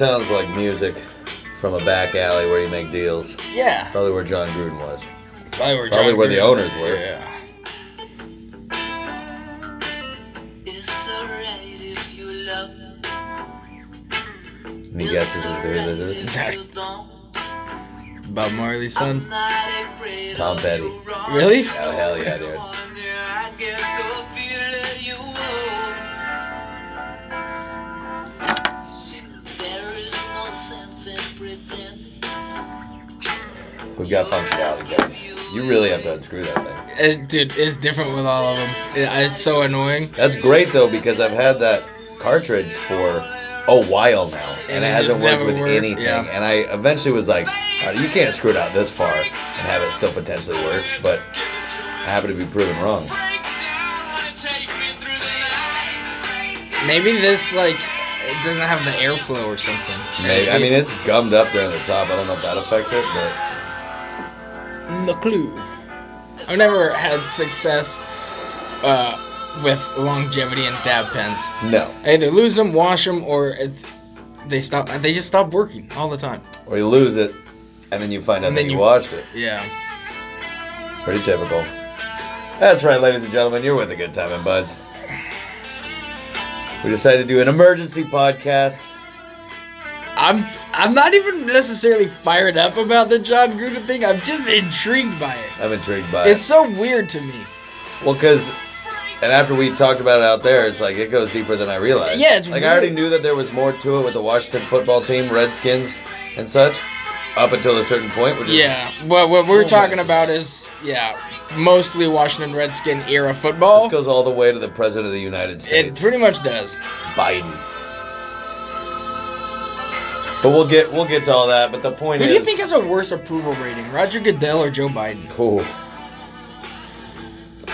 This sounds like music from a back alley where you make deals. Yeah. Probably where Jon Gruden was. Probably where, Probably John where the owners were. Yeah. It's alright if you love Any guesses as to who this is? Bob Marley's son. Tom Petty. Really? Oh, hell yeah, dude. Got functionality, Kevin. You really have to unscrew that thing. It, dude, it's different with all of them. It, it's so annoying. That's great though because I've had that cartridge for a while now, and, And it, it hasn't worked with worked, anything. yeah. And I eventually was like, "All right, "You can't screw it out this far and have it still potentially work." But I happen to be proven wrong. Maybe this like it doesn't have the airflow or something. Maybe, I mean, it's gummed up there on the top. I don't know if that affects it, but no clue. I've never had success uh, with longevity and dab pens. no. I either lose them, wash them, or they stop. They just stop working all the time. Or you lose it, and then you find out And that then you you- watched it. Yeah. Pretty typical. That's right, ladies and gentlemen. You're with a good time and buds. We decided to do an emergency podcast. I'm I'm not even necessarily fired up about the Jon Gruden thing. I'm just intrigued by it. I'm intrigued by it. It's so weird to me. Well, because, and after we talked about it out there, it's like it goes deeper than I realized. Yeah, it's like I already knew that there was more to it with the Washington football team, Redskins, and such, up until a certain point. Which is Yeah. Well, what we're Oh, talking about is yeah, mostly Washington Redskin era football. This goes all the way to the president of the United States. It pretty much does. Biden. But we'll get we'll get to all that. But the point Who is, do you think has a worse approval rating, Roger Goodell or Joe Biden? Cool.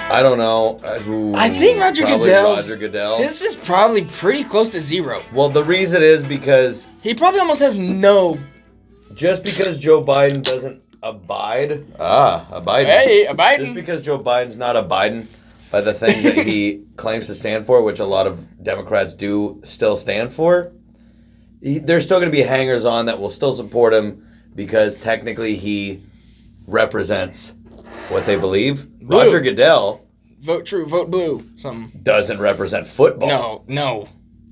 I don't know. uh, Who, I think Roger probably Goodell's- Roger Goodell. This is probably pretty close to zero. well, the reason is because He probably almost has no. just because Joe Biden doesn't abide, ah, abide. Hey, Just Biden. because Joe Biden's not abiding by the things that he claims to stand for, which a lot of Democrats do still stand for, he, there's still going to be hangers on that will still support him because technically he represents what they believe. Blue. Roger Goodell Vote true, vote blue. Something. doesn't represent football. No, no.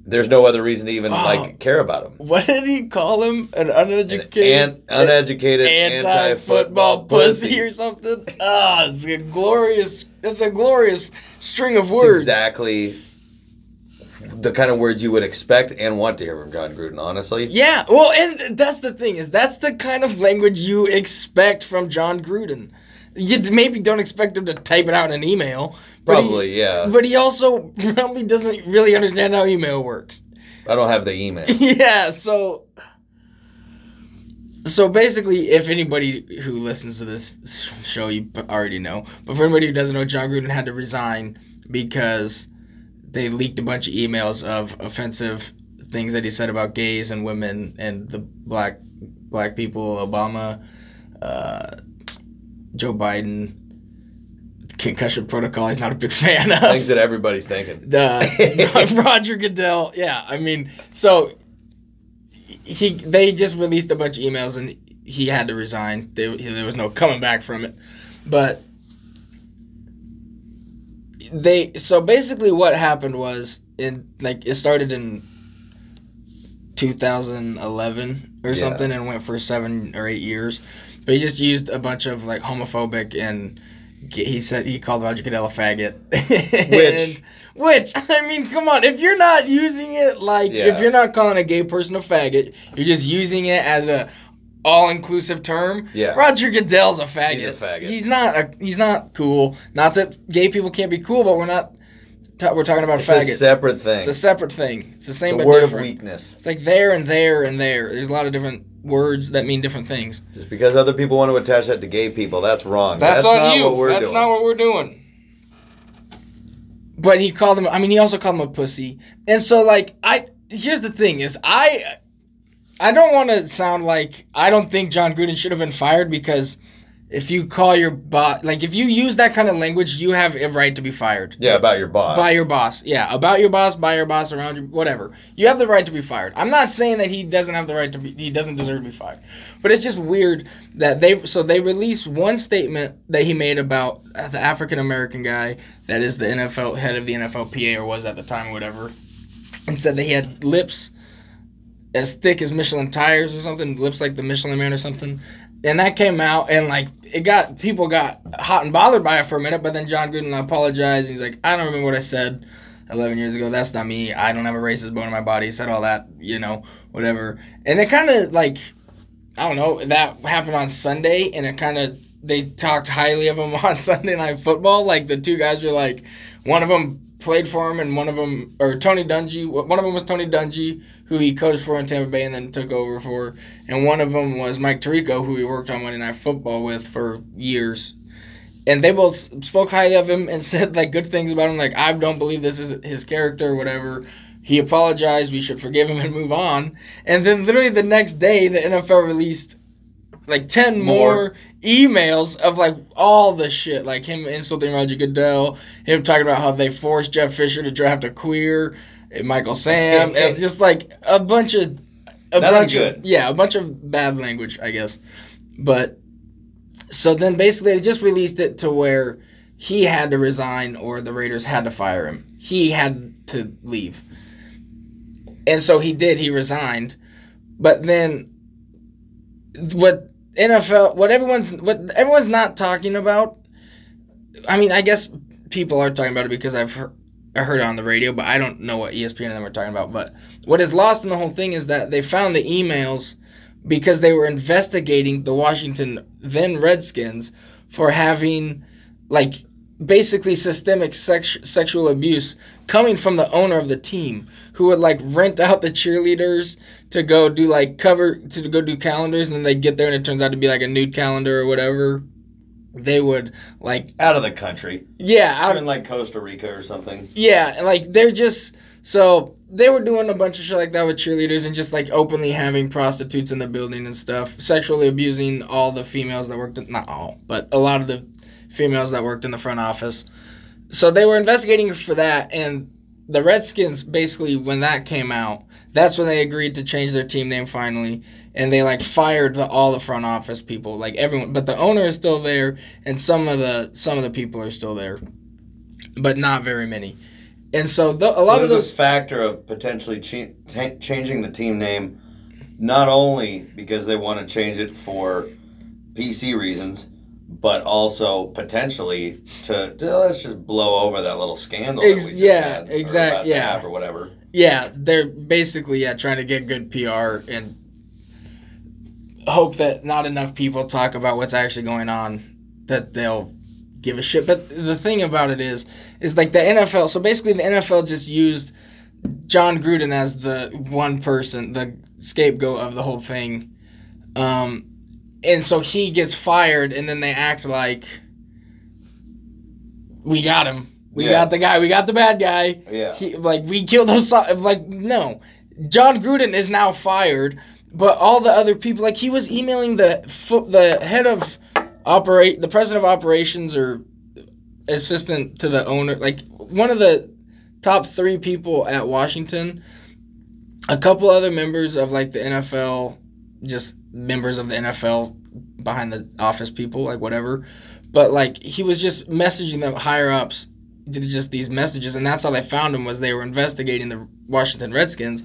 There's no other reason to even Oh. like care about him. What did he call him? An An uneducated, uneducated anti-football pussy or something. Ah, it's a glorious. It's a glorious string of It's words. exactly the kind of words you would expect and want to hear from Jon Gruden, honestly. Yeah, well, and that's the thing is that's the kind of language you expect from Jon Gruden. You maybe don't expect him to type it out in an email. but he- Probably, yeah. But he also probably doesn't really understand how email works. I don't have the email. yeah, so so basically, if anybody who listens to this show, you already know. But for anybody who doesn't know, Jon Gruden had to resign because they leaked a bunch of emails of offensive things that he said about gays and women and the black black people, Obama, uh, Joe Biden. Concussion protocol. He's not a big fan of Things that everybody's thinking. Roger Goodell. Yeah, I mean, so he they just released a bunch of emails and he had to resign. There was no coming back from it. But they so basically what happened was in like it started in 2011 or Yeah. something and went for 7 or 8 years. But he just used a bunch of like homophobic and he said he called Roger Goodell a faggot. Which- And- which I mean, come on, if you're not using it like Yeah. if you're not calling a gay person a faggot, you're just using it as a all-inclusive term. Yeah. Roger Goodell's a faggot. He's a faggot. He's not a, he's not cool. Not that gay people can't be cool, but we're not ta- we're talking about It's faggots. It's a separate thing. it's a separate thing. It's the same It's a but word different. of weakness. It's like there and there and there. There's a lot of different words that mean different things. Just because other people want to attach that to gay people, that's wrong. That's, on not you. what we're That's doing. not what we're doing. But he called him. I mean, he also called him a pussy. And so, like, I here's the thing: is I, I don't want to sound like I don't think Jon Gruden should have been fired because if you call your boss, like if you use that kind of language, you have a right to be fired. Yeah, about your boss. By your boss, yeah, about your boss, by your boss, around you, whatever. You have the right to be fired. I'm not saying that he doesn't have the right to be, he doesn't deserve to be fired, but it's just weird that they, so they released one statement that he made about the African American guy that is the NFL head of the NFLPA or was at the time, or whatever, and said that he had lips as thick as Michelin tires or something, lips like the Michelin Man or something. And that came out, and like it got people got hot and bothered by it for a minute. But then Jon Gruden apologized. He's like, I don't remember what I said 11 years ago. That's not me. I don't have a racist bone in my body. Said all that, you know, whatever. And it kind of like, I don't know, that happened on Sunday, and it kind of they talked highly of him on Sunday Night Football. Like the two guys were like, one of them played for him, and one of them, or Tony Dungy, one of them was Tony Dungy, who he coached for in Tampa Bay and then took over for, and one of them was Mike Tirico, who he worked on Monday Night Football with for years. And they both spoke highly of him and said like good things about him. Like I don't believe this is his character or whatever. He apologized. We should forgive him and move on. And then literally the next day, the NFL released like 10 more, More. emails of like all the shit. Like him insulting Roger Goodell him talking about how they forced Jeff Fisher to draft a queer and Michael Sam and just like a bunch of a Nothing bunch good. of yeah a bunch of bad language I guess. But so then basically they just released it to where he had to resign or the Raiders had to fire him. He had to leave. And so he did he resigned. But then what NFL, what everyone's what everyone's not talking about. I mean, I guess people are talking about it because I've heard, I heard it on the radio, but I don't know what ESPN and them are talking about. But what is lost in the whole thing is that they found the emails because they were investigating the Washington then Redskins for having like basically systemic sex- sexual abuse coming from the owner of the team who would like rent out the cheerleaders to go do like cover to go do calendars and then they get there and it turns out to be like a nude calendar or whatever they would like out of the country. yeah out in like Costa Rica or something. yeah, like they're just so they were doing a bunch of shit like that with cheerleaders and just like openly having prostitutes in the building and stuff, sexually abusing all the females that worked in, not all, but a lot of the females that worked in the front office. So they were investigating for that and the Redskins basically when that came out, that's when they agreed to change their team name finally and they like fired the, all the front office people, like everyone, but the owner is still there and some of the some of the people are still there. But not very many. And so the, a lot so of those factor of potentially ta- changing the team name, not only because they want to change it for PC reasons, but also potentially to, to let's just blow over that little scandal. Ex- that yeah, had, or exact- about to yeah. or whatever. Yeah, they're basically yeah trying to get good PR and hope that not enough people talk about what's actually going on that they'll give a shit. But the thing about it is is like the NFL. So basically, the NFL just used Jon Gruden as the one person, the scapegoat of the whole thing. Um, and so he gets fired, and then they act like we got him. We Yeah. got the guy. We got the bad guy. Yeah. He, like we killed those. Like no, Jon Gruden is now fired, but all the other people, like he was emailing the the head of operate, the president of operations or assistant to the owner, like one of the top three people at Washington. A couple other members of like the NFL, just members of the NFL behind the office people, like whatever. But like he was just messaging the higher ups just these messages, and that's how they found him was they were investigating the Washington Redskins.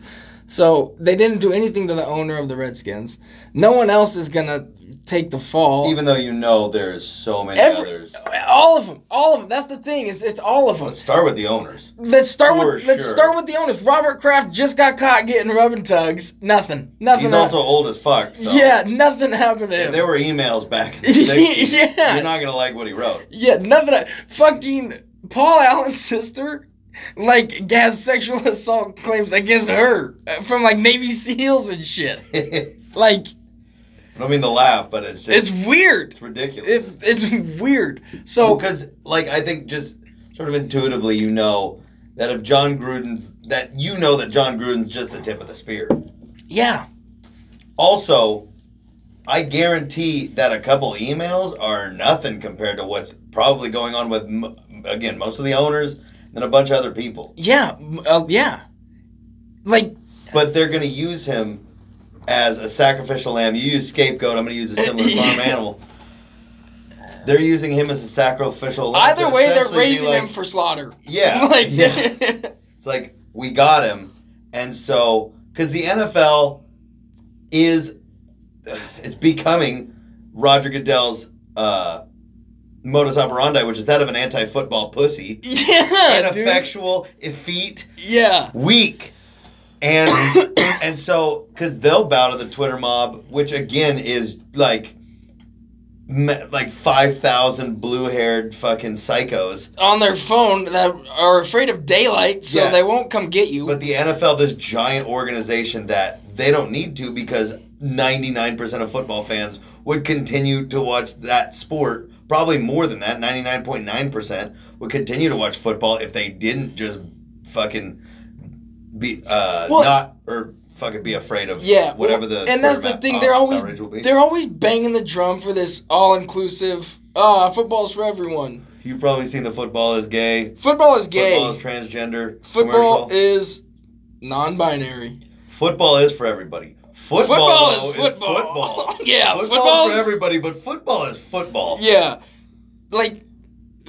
So they didn't do anything to the owner of the Redskins. No one else is gonna take the fall. Even though you know there's so many Every- others. all of them, all of them. That's the thing. Is it's all of them. Let's start with the owners. Let's start For with let's start with the owners. Robert Kraft just got caught getting rubbing tugs. Nothing. Nothing. He's also old as fuck. So yeah, nothing happened to him. there were emails back in the 60s, Yeah. you're not gonna like what he wrote. Yeah, nothing. Fucking Paul Allen's sister, like, has sexual assault claims against her uh, from like Navy SEALs and shit. Like, I don't mean to laugh, but it's just it's weird. it's ridiculous. It, it's weird. So because like I think just sort of intuitively you know that if Jon Gruden's that you know that Jon Gruden's just the tip of the spear. yeah, Also, I guarantee that a couple emails are nothing compared to what's probably going on with again most of the owners and a bunch of other people. Yeah, uh, yeah. Like But they're going to use him as a sacrificial lamb. You use scapegoat. I'm going to use a similar farm animal. They're using him as a sacrificial lamb. either way, they're raising like, him for slaughter. Yeah, like yeah. It's like we got him, and so because the NFL is it's becoming Roger Goodell's uh, modus operandi, which is that of an anti-football pussy, yeah, dude. ineffectual, effete, Yeah. weak, and and so because they'll bow to the Twitter mob, which again is like. Like five thousand blue-haired fucking psychos, On their phone that are afraid of daylight, so Yeah. they won't come get you. But the NFL, this giant organization that they don't need to because 99% of football fans would continue to watch that sport. Probably more than that, 99.9% would continue to watch football if they didn't just fucking be uh Well- not or fucking be afraid of Yeah, whatever well, the and that's the thing. They're always outrage will be. they're always banging the drum for this all-inclusive. Ah, football's for everyone. You've probably seen the football is gay, Football is gay. football is transgender. Football commercial. is non-binary. football is for everybody. Football, Football though, is football. football. yeah, Football's football for everybody, but football is football. Yeah, like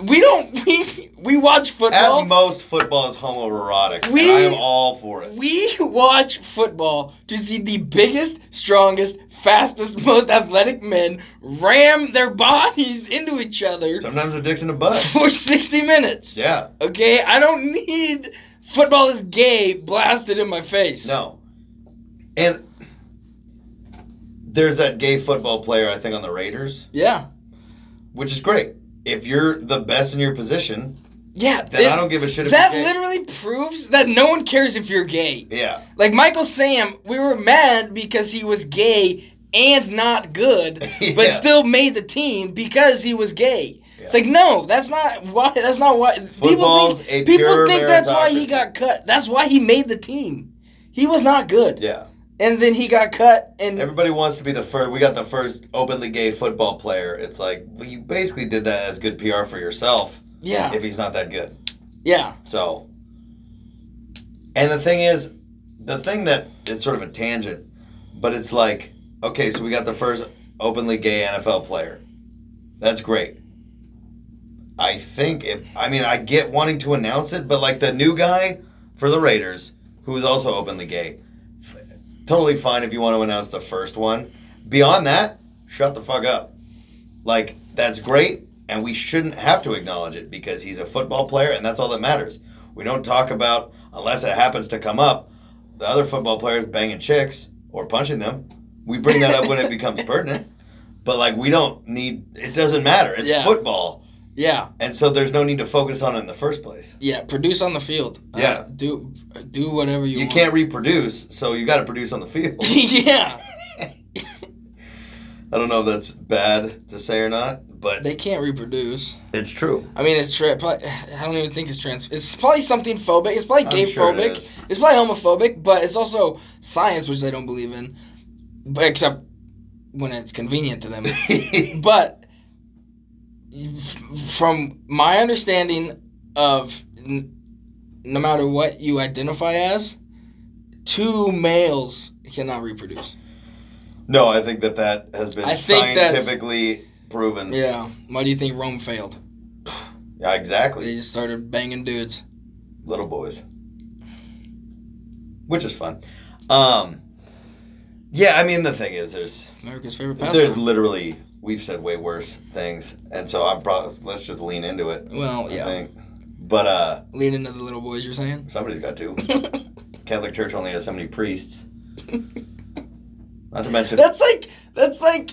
we don't we we watch football. At most, football is homoerotic. We- and I am all for it. we watch football to see the biggest, strongest, fastest, most athletic men ram their bodies into each other Sometimes the dick's in the butt. for 60 minutes. Yeah, Okay, I don't need football is gay blasted in my face. no. And there's that gay football player, I think, on the Raiders, Yeah. which is great. If you're the best in your position, Yeah. then it- I don't give a shit if that you're gay. literally proves that no one cares if you're gay. yeah. Like Michael Sam, we were mad because he was gay and not good, but still made the team because he was gay. It's like no, that's not why. That's not why. Football's people think, people think that's why he got cut. That's why he made the team. He was not good, Yeah. And then he got cut. And Everybody wants to be the first. We got the first openly gay football player. It's like, well, you basically did that as good PR for yourself yeah, if he's not that good. yeah, So, and the thing is, the thing that is sort of a tangent, but it's like, okay, so we got the first openly gay NFL player. That's great. I think if, I mean, I get wanting to announce it, but like the new guy for the Raiders, who is also openly gay, totally fine if you want to announce the first one. Beyond that, shut the fuck up. Like, that's great, and we shouldn't have to acknowledge it because he's a football player, and that's all that matters. We don't talk about, unless it happens to come up, the other football players banging chicks or punching them. We bring that up when it becomes pertinent. But, like, we don't need, it doesn't matter. It's Yeah. football. Yeah, And so there's no need to focus on it in the first place. yeah. Produce on the field. Uh, Yeah. do do whatever you. Want. You want. can't reproduce, so you got to produce on the field. yeah, I don't know if that's bad to say or not, but they can't reproduce. it's true. I mean, it's true. I don't even think it's trans. It's probably something phobic. It's probably gay sure it phobic. is. It's probably homophobic, but it's also science, which they don't believe in, but except when it's convenient to them. but from my understanding of n- no matter what you identify as, two males cannot reproduce. no, I think that that has been I think that's- scientifically proven. Yeah. Why do you think Rome failed? Yeah, exactly. They just started banging dudes. little boys, which is fun. Um, yeah, I mean the thing is, there's America's favorite there's literally we've said way worse things, and so I'm probably let's just lean into it. Well, I yeah. think, but uh, Lead into the little boys you're saying? somebody's got to. Catholic Church only has so many priests. Not to mention, That's like that's like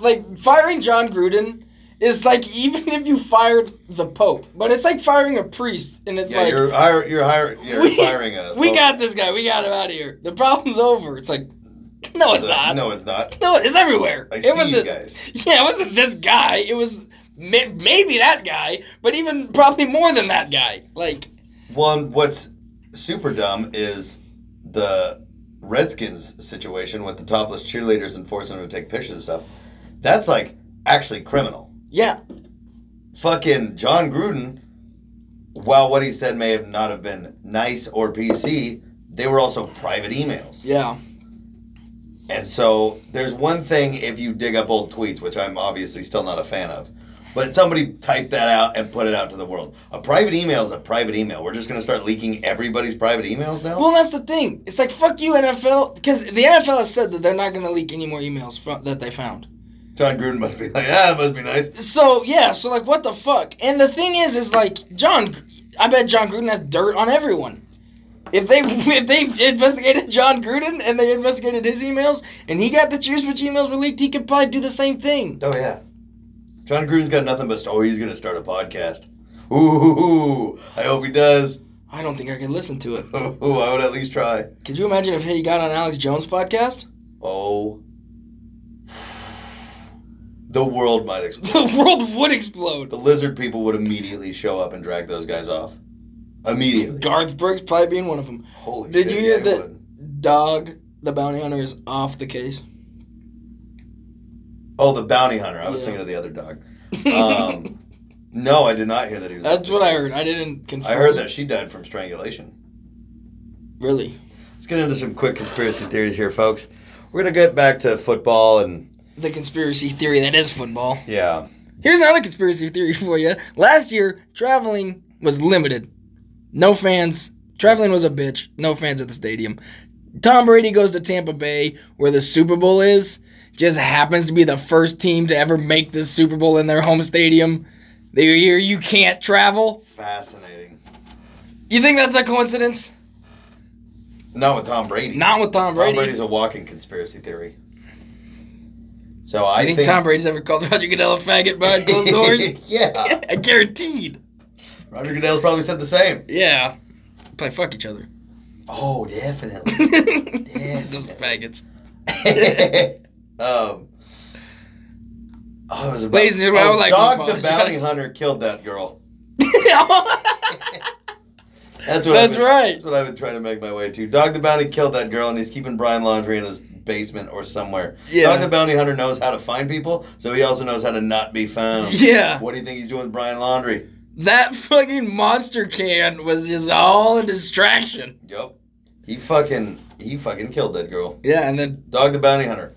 like firing Jon Gruden is like even if you fired the Pope, but it's like firing a priest, and it's yeah, like you're hire, you're hire, you're we, firing a. we got this guy, we got him out of here. The problem's over. It's like no, it's not. No, it's not. No, it's everywhere. I it see you wasn't. guys. Yeah, it wasn't this guy. It was may, maybe that guy, but even probably more than that guy. Like One, what's super dumb is the Redskins situation with the topless cheerleaders and forcing them to take pictures and stuff. That's like actually criminal. Yeah. Fucking Jon Gruden, while what he said may have not have been nice or PC, they were also private emails. Yeah. And so there's one thing if you dig up old tweets, which I'm obviously still not a fan of, but somebody typed that out and put it out to the world. A private email is a private email. We're just going to start leaking everybody's private emails now? Well, that's the thing. It's like fuck you, NFL, because the NFL has said that they're not going to leak any more emails fro- that they found. Jon Gruden must be like, ah, it must be nice. So yeah, so like what the fuck? And the thing is, is like Jon, I bet Jon Gruden has dirt on everyone. If they if they investigated Jon Gruden and they investigated his emails and he got to choose which emails were leaked, he could probably do the same thing. Oh, yeah. Jon Gruden's got nothing but, oh, he's going to start a podcast. Ooh, I hope he does. I don't think I could listen to it. Ooh, I would at least try. Could you imagine if he got on Alex Jones' podcast? Oh. The world might explode. The world would explode. The lizard people would immediately show up and drag those guys off. Immediately. Garth Brooks probably being one of them. Holy Did shit. you hear yeah, that- would. Dog, the bounty hunter, is off the case. Oh, the bounty hunter. I was Yeah. thinking of the other dog. Um, no, I did not hear that he was. That's what I heard. I didn't confirm. I heard that she died from strangulation. Really? Let's get into some quick conspiracy theories here, folks. We're gonna get back to football and The conspiracy theory that is football. yeah, Here's another conspiracy theory for you. Last year, traveling was limited. No fans. Traveling was a bitch. No fans at the stadium. Tom Brady goes to Tampa Bay, where the Super Bowl is. Just happens to be the first team to ever make the Super Bowl in their home stadium. The year you can't travel. fascinating. You think that's a coincidence? Not with Tom Brady. Not with Tom Tom Brady. Brady's a walking conspiracy theory. So I I think, Tom Brady's ever called Roger Goodell a faggot behind closed doors? yeah, I guaranteed. Roger Goodell's probably said the same. Yeah. Probably fuck each other. Oh, definitely. Those faggots. um, oh, it was about, Ladies and gentlemen, I would oh, like to Dog the bounty hunter killed that girl. That's That's what. I've been- right. That's what I've been trying to make my way to. Dog the bounty killed that girl, and he's keeping Brian Laundrie in his basement or somewhere. Yeah. Dog the bounty hunter knows how to find people, so he also knows how to not be found. Yeah. What do you think he's doing with Brian Laundrie? That fucking monster can was just all a distraction. Yep. He fucking he fucking killed that girl. Yeah, and then Dog the bounty hunter.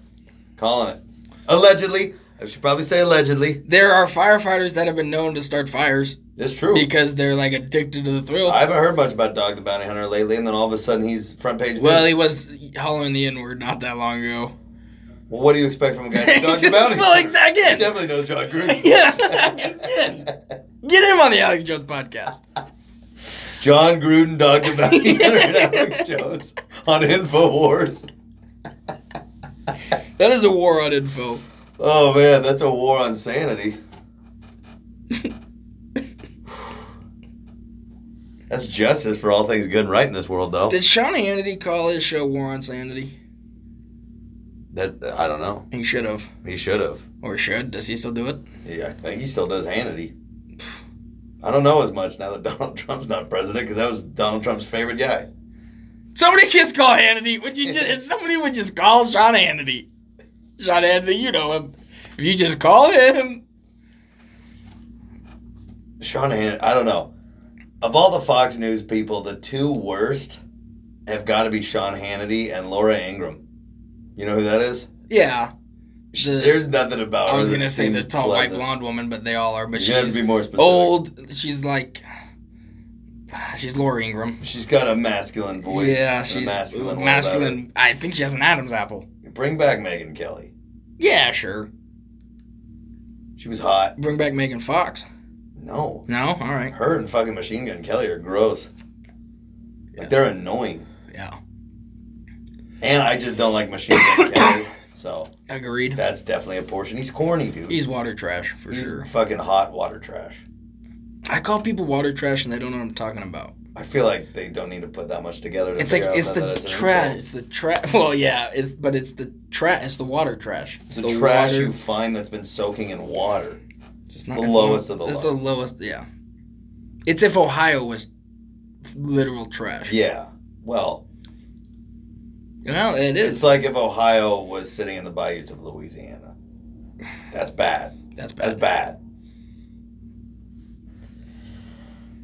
Calling it. Allegedly. I should probably say allegedly. there are firefighters that have been known to start fires It's true. because they're like addicted to the thrill. I haven't heard much about Dog the Bounty Hunter lately, and then all of a sudden he's front page. well, news. he was hollering the N word not that long ago. well, what do you expect from a guy named Dog the Bounty well, exactly. He definitely knows Jon Gruden. Yeah, again. Get him on the Alex Jones podcast. Jon Gruden, Dog the Bounty Hunter, and Alex Jones on Infowars. That is a war on info. Oh man, that's a war on sanity. That's justice for all things good and right in this world, though. Did Sean Hannity call his show War on Sanity? That I don't know. He should have. He should have. Or should. Does he still do it? Yeah, I think he still does Hannity. I don't know as much now that Donald Trump's not president because that was Donald Trump's favorite guy. Somebody just call Hannity. Would you just if somebody would just call Sean Hannity? Sean Hannity, you know him. If you just call him. Sean Hannity, I don't know. Of all the Fox News people, the two worst have got to be Sean Hannity and Laura Ingraham. You know who that is? Yeah. The- There's nothing about her. I was gonna say the tall white blonde woman, but they all are. But You she's be more specific. old. She's like she's Laura Ingraham. She's got a masculine voice. yeah, she's masculine. masculine. I think she has an Adam's apple. Bring back Megyn Kelly. Yeah, sure. She was hot. Bring back Megan Fox. No, No, all right. her and fucking Machine Gun Kelly are gross. Yeah. Like they're annoying. Yeah, And I just don't like Machine Gun Kelly. So agreed. that's definitely a portion. He's corny, dude. He's water trash for He's sure. fucking hot water trash. I call people water trash and they don't know what I'm talking about. I feel like they don't need to put that much together. To It's like figure out it's the it's an trash. It's the trash. Well, yeah, it's but it's the trash. It's the water trash. It's the, trash water. you find that's been soaking in water. It's the it's lowest of the It's low. the lowest. Yeah. It's if Ohio was literal trash. Yeah. Well, Well, it is. It's like if Ohio was sitting in the bayous of Louisiana. That's bad. That's bad. That's bad. bad.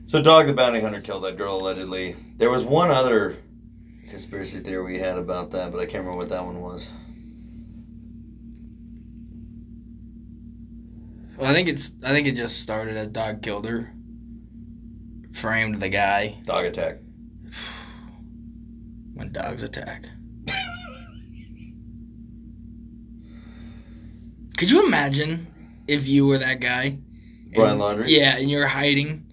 So, Dog the Bounty Hunter killed that girl allegedly. There was one other conspiracy theory we had about that, but I can't remember what that one was. Well, I think it's. I think it just started as dog killed her. Framed the guy Dog attack. when dogs attack. Could you imagine if you were that guy? Brian And- Laundrie? Yeah, and you're hiding,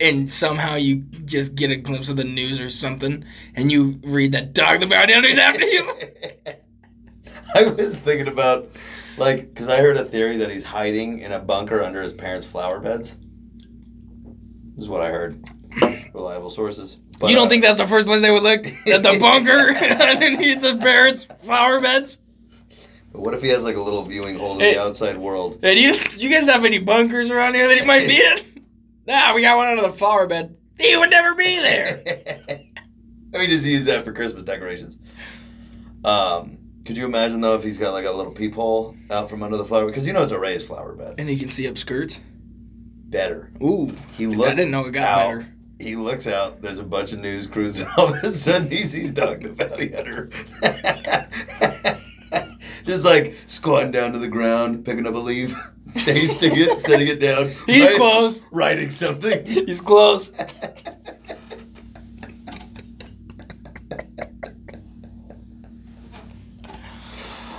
and somehow you just get a glimpse of the news or something, and you read that dog the bounty after you. I was thinking about, like, because I heard a theory that he's hiding in a bunker under his parents' flower beds. This is what I heard. Reliable sources. But, you don't uh, think that's the first place they would look at the bunker underneath the parents' flower beds? What if he has like a little viewing hole to Hey. the outside world? Hey, do you, do you guys have any bunkers around here that he might be in? Nah, we got one under the flower bed. He would never be there. Let me just use that for Christmas decorations. Um, could you imagine though if he's got like a little peephole out from under the flower? Because you know it's a raised flower bed. And he can see up skirts. Better. Ooh, He looks. I didn't know it got out. better. He looks out. There's a bunch of news crews, and all of a sudden he sees Dog the Bounty Hunter. Just like squatting down to the ground, picking up a leaf, tasting it, setting it down. He's write- close. Writing something. He's close.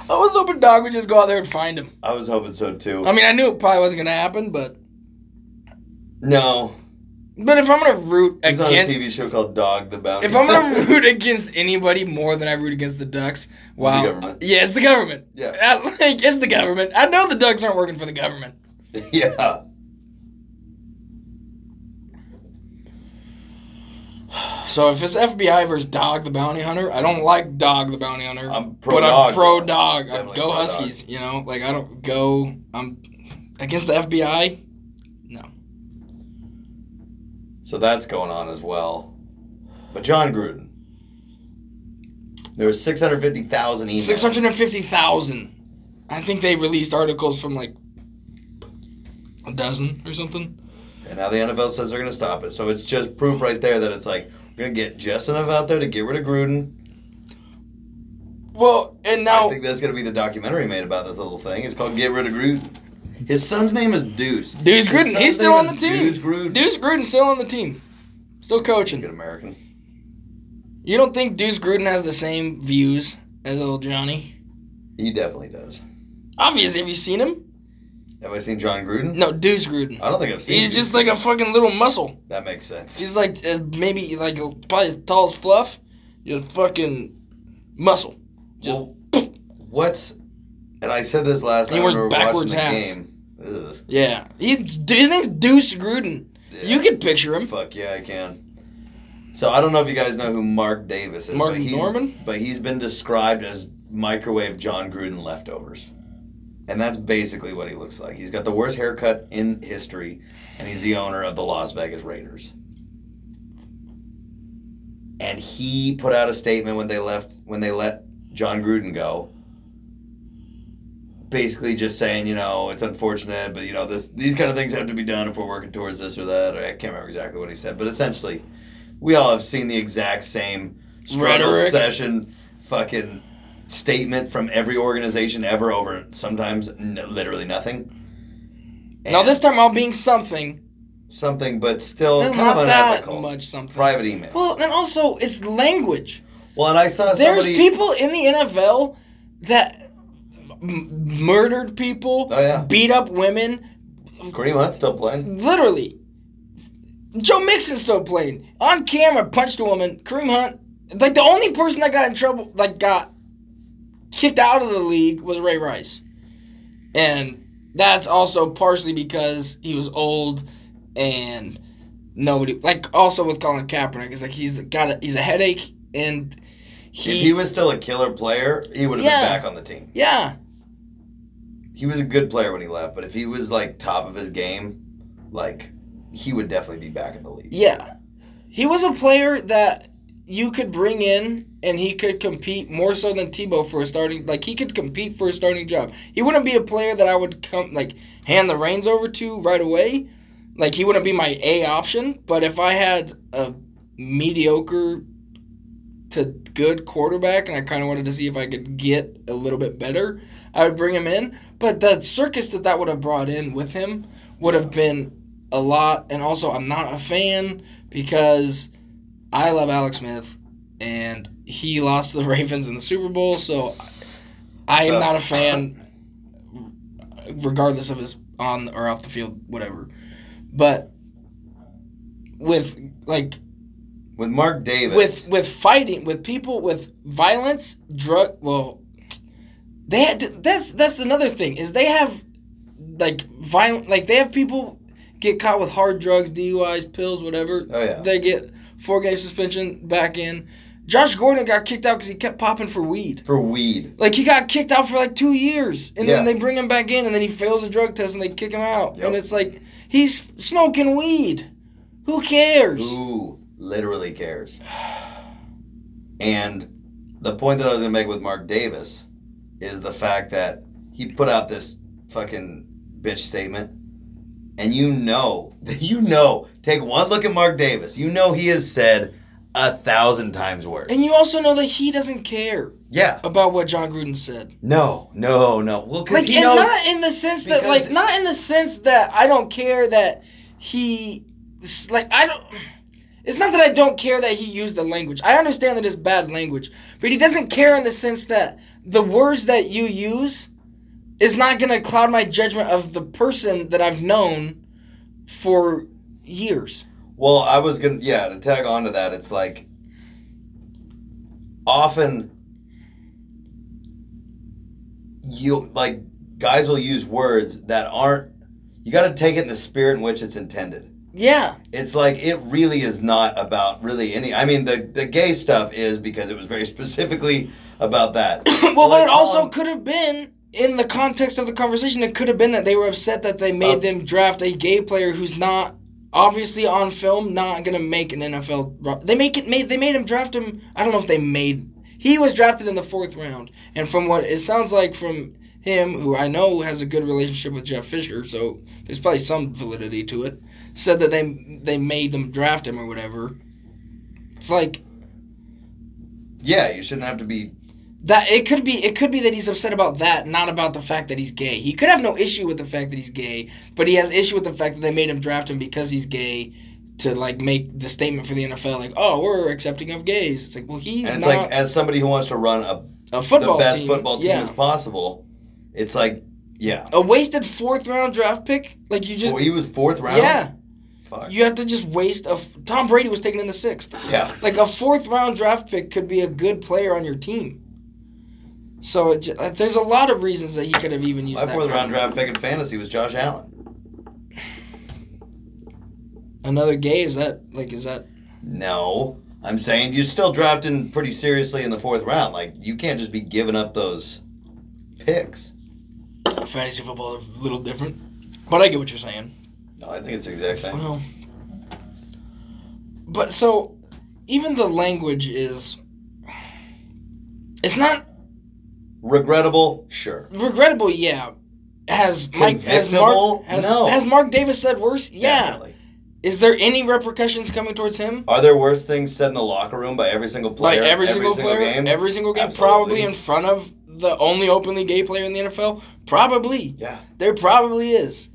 I was hoping Dog would just go out there and find him. I was hoping so too. I mean, I knew it probably wasn't gonna happen, but no, but if I'm gonna root he's on a against, TV show called Dog the Bounty. if I'm gonna root against anybody more than I root against the Ducks, wow, government. yeah, it's the government. Yeah. Uh, like it's the government. I know the Ducks aren't working for the government. yeah. So if it's FBI versus Dog the Bounty Hunter, I don't like Dog the Bounty Hunter. I'm pro but dog. I'm pro dog. I Definitely go pro dog. Huskies. You know, like I don't go. I'm against the FBI. No. So that's going on as well. But Jon Gruden. There was 650,000 emails. Six hundred and fifty thousand. I think they released articles from like a dozen or something. And now the NFL says they're going to stop it. So it's just proof right there that it's like, we're going to get just enough out there to get rid of Gruden. Well, and now I think that's going to be the documentary made about this little thing. It's called Get Rid of Gruden. His son's name is Deuce. Deuce Gruden, he's still on the team. Deuce Gruden. Deuce Gruden's still on the team, still coaching. Good. American. You don't think Deuce Gruden has the same views as old Johnny? He definitely does. Obviously, have you seen him? Have I seen Jon Gruden? No, Deuce Gruden. I don't think I've seen He's Deuce just like a fucking little muscle. That makes sense. He's like uh, maybe like probably as tall as Fluff. Just fucking muscle. Just, Well, what's. And I said this last night. He wears backwards hats. yeah. He, his name's Deuce Gruden. Yeah. You can picture him. Fuck yeah, I can. So I don't know if you guys know who Mark Davis is. Mark but Norman? But he's been described as microwave Jon Gruden leftovers. And that's basically what he looks like. He's got the worst haircut in history, and he's the owner of the Las Vegas Raiders. And he put out a statement when they left when they let Jon Gruden go. Basically just saying, you know, it's unfortunate, but you know, this these kind of things have to be done if we're working towards this or that. I can't remember exactly what he said, but essentially we all have seen the exact same struggle Rhetoric. session fucking statement from every organization ever over sometimes n- literally nothing. Now this time I'm being something. something, but still, Still kind not of that much something. Private email. Well, Well, and also it's language. Well, and I saw There's somebody. people in the NFL that m- murdered people, Oh yeah, beat up women, Kareem Hunt still playing. literally. Joe Mixon still playing on camera, punched a woman. Kareem Hunt, like the only person that got in trouble, like got kicked out of the league, was Ray Rice, and that's also partially because he was old and nobody like also with Colin Kaepernick. It's like he's got a, he's a headache and he, if he was still a killer player, he would have Yeah. been back on the team. yeah He was a good player when he left, but if he was like top of his game, like he would definitely be back in the league. Yeah. He was a player that you could bring in and he could compete more so than Tebow for a starting. Like he could compete for a starting job. He wouldn't be a player that I would come like hand the reins over to right away. Like he wouldn't be my A option. But if I had a mediocre to good quarterback and I kind of wanted to see if I could get a little bit better, I would bring him in. But the circus that that would have brought in with him would have been a lot. And also, I'm not a fan because I love Alex Smith and he lost to the Ravens in the Super Bowl. So I am Uh. not a fan, regardless of his on or off the field, whatever. But with like With Mark Davis. with with fighting with people with violence drug well they had to, that's that's another thing is they have like violent like they have people get caught with hard drugs duis pills whatever Oh, yeah. they get four game suspension back in josh gordon got kicked out because he kept popping for weed for weed. like he got kicked out for like two years and Yeah. then they bring him back in and then he fails a drug test and they kick him out Yep. and it's like he's smoking weed who cares Who literally cares? And the point that I was going to make with Mark Davis is the fact that he put out this fucking bitch statement. And you know, you know, take one look at Mark Davis. You know he has said a thousand times worse. and you also know that he doesn't care yeah. about what Jon Gruden said. No, no, no. Well, because Like, he knows. not in the sense that, like, not in the sense that I don't care that he, like, I don't. It's not that I don't care that he used the language. I understand that it's bad language, but he doesn't care in the sense that the words that you use is not going to cloud my judgment of the person that I've known for years. Well, I was gonna yeah to tag on to that. It's like often you like guys will use words that aren't. You got to take it in the spirit in which it's intended. Yeah, It's like it really is not about really any. I mean, the the gay stuff is because it was very specifically about that. well, Like, but it also Colin- could have been in the context of the conversation. It could have been that they were upset that they made Uh, them draft a gay player who's not obviously on film not gonna make an NFL. They make it made they made him draft him. I don't know if they made. He was drafted in the fourth round, and from what it sounds like from him, who I know has a good relationship with Jeff Fisher, so there's probably some validity to it. Said that they they made them draft him or whatever. It's like yeah, you shouldn't have to be. that it could be it could be that he's upset about that, not about the fact that he's gay. He could have no issue with the fact that he's gay, but he has issue with the fact that they made him draft him because he's gay to like make the statement for the NFL like, "Oh, we're accepting of gays." It's like, "Well, he's And it's not like as somebody who wants to run a a football the best team." football team yeah. as possible, it's like yeah. a wasted fourth round draft pick? Like you just Well, he was fourth round. Yeah. Fuck. You have to just waste a f- Tom Brady was taken in the 6th. Yeah. Like a fourth round draft pick could be a good player on your team. So it, uh, there's a lot of reasons that he could have even used My that. fourth round draft pick in fantasy was Josh Allen. Another gay is that like is that No, I'm saying you're still drafting pretty seriously in the fourth round. Like you can't just be giving up those picks. Fantasy football is a little different? But I get what you're saying. No, I think it's the exact same. Well, but so even the language is it's not Regrettable, sure. regrettable. Yeah. Has Mike has Mark has, No. has Mark Davis said worse? Yeah. Definitely. Is there any repercussions coming towards him? Are there worse things said in the locker room by every single player? Like every, single, player, game? every single game, Absolutely. probably in front of the only openly gay player in the NFL. Probably, yeah. there probably is,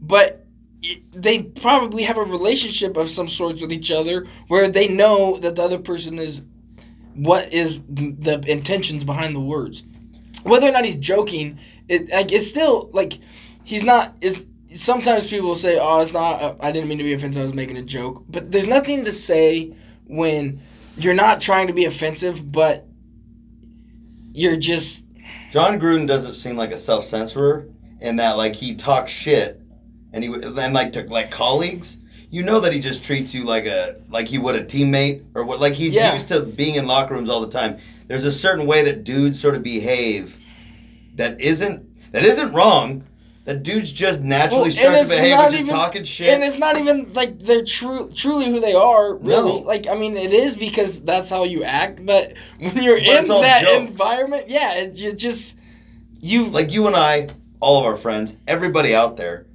but it, they probably have a relationship of some sort with each other where they know that the other person is what is the intentions behind the words. Whether or not he's joking, it like it's still like he's not is. Sometimes people say, "Oh, it's not. Uh, I didn't mean to be offensive. I was making a joke." But there's nothing to say when you're not trying to be offensive, but you're just Jon Gruden doesn't seem like a self censorer in that like he talks shit and he and like to like colleagues. You know that he just treats you like a like he would a teammate or what like he's Yeah. used to being in locker rooms all the time. There's a certain way that dudes sort of behave that isn't that isn't wrong. The dude's just naturally Well, start and to behave and just even- talking shit. And it's not even like they're true, truly who they are. Really, No. like I mean, it is because that's how you act. But when you're But in that jokes. environment, yeah, it, you just you like you and I, all of our friends, everybody out there.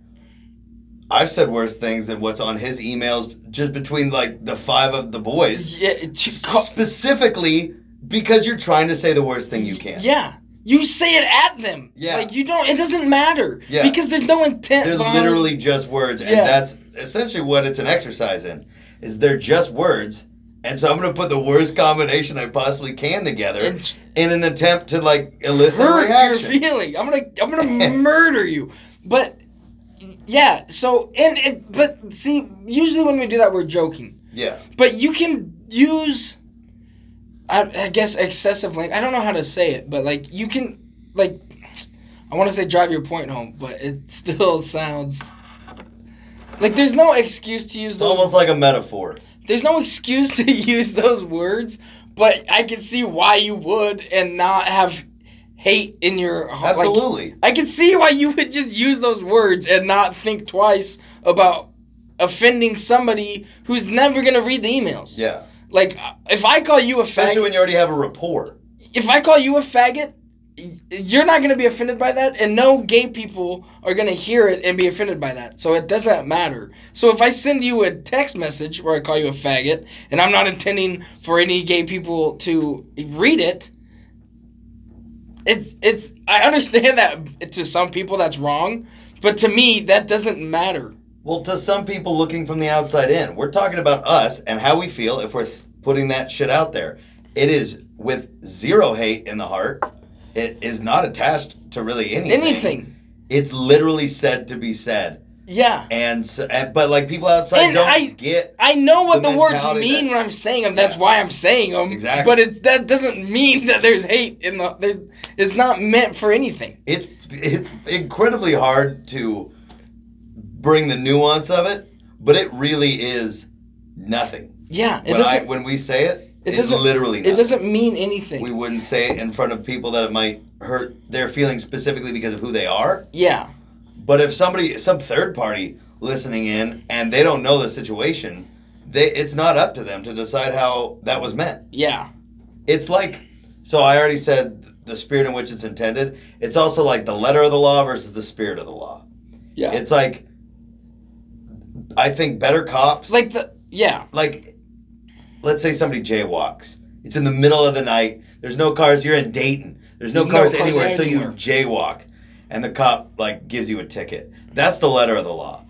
I've said worse things than what's on his emails just between like the five of the boys. yeah, it- you Specifically because you're trying to say the worst thing you can. yeah. You say it at them. Yeah. Like you don't. It doesn't matter. Yeah. Because there's no intent. They're behind- literally just words, and Yeah. that's essentially what it's an exercise in. Is they're just words, and so I'm gonna put the worst combination I possibly can together It- in an attempt to like elicit a hurt your reaction. feeling. I'm gonna I'm gonna murder you. But yeah, so and it but see, usually when we do that we're joking. Yeah, But you can use I, I guess excessive length. I don't know how to say it, but like you can like I want to say drive your point home, but it still sounds like there's no excuse to use it's those almost like a metaphor. there's no excuse to use those words, but I can see why you would and not have hate in your heart. Like, Absolutely. I can see why you would just use those words and not think twice about offending somebody who's never gonna read the emails. yeah, Like if I call you a especially faggot, when you already have a rapport. if I call you a faggot, y- you're not gonna be offended by that, and no gay people are gonna hear it and be offended by that. So it doesn't matter. So if I send you a text message where I call you a faggot, and I'm not intending for any gay people to read it, it's it's. I understand that to some people that's wrong, but to me that doesn't matter. Well, to some people looking from the outside in, we're talking about us and how we feel if we're th- putting that shit out there. It is with zero hate in the heart. It is not attached to really anything. Anything, It's literally said to be said. yeah. And, so, and but like people outside And don't I- get I know what the the, words mean that- when I'm saying them. That's Yeah. why I'm saying them. Exactly. But it that doesn't mean that there's hate in the there's. It's not meant for anything. it's it's incredibly hard to bring the nuance of it, but it really is nothing. Yeah, it When doesn't. when we say it, It it's doesn't- literally it doesn't mean anything. we wouldn't say it in front of people that it might hurt their feelings specifically because of who they are. yeah, But if somebody, some third party listening in and they don't know the situation, they, it's not up to them to decide how that was meant. yeah, It's like, so I already said the spirit in which it's intended. It's also like the letter of the law versus the spirit of the law. yeah. It's like, I think better cops, like the yeah, like let's say somebody jaywalks. It's in the middle of the night. There's no cars. You're in dayton. There's no There's no cars, cars anywhere, so you jaywalk. And the cop like gives you a ticket. That's the letter of the law.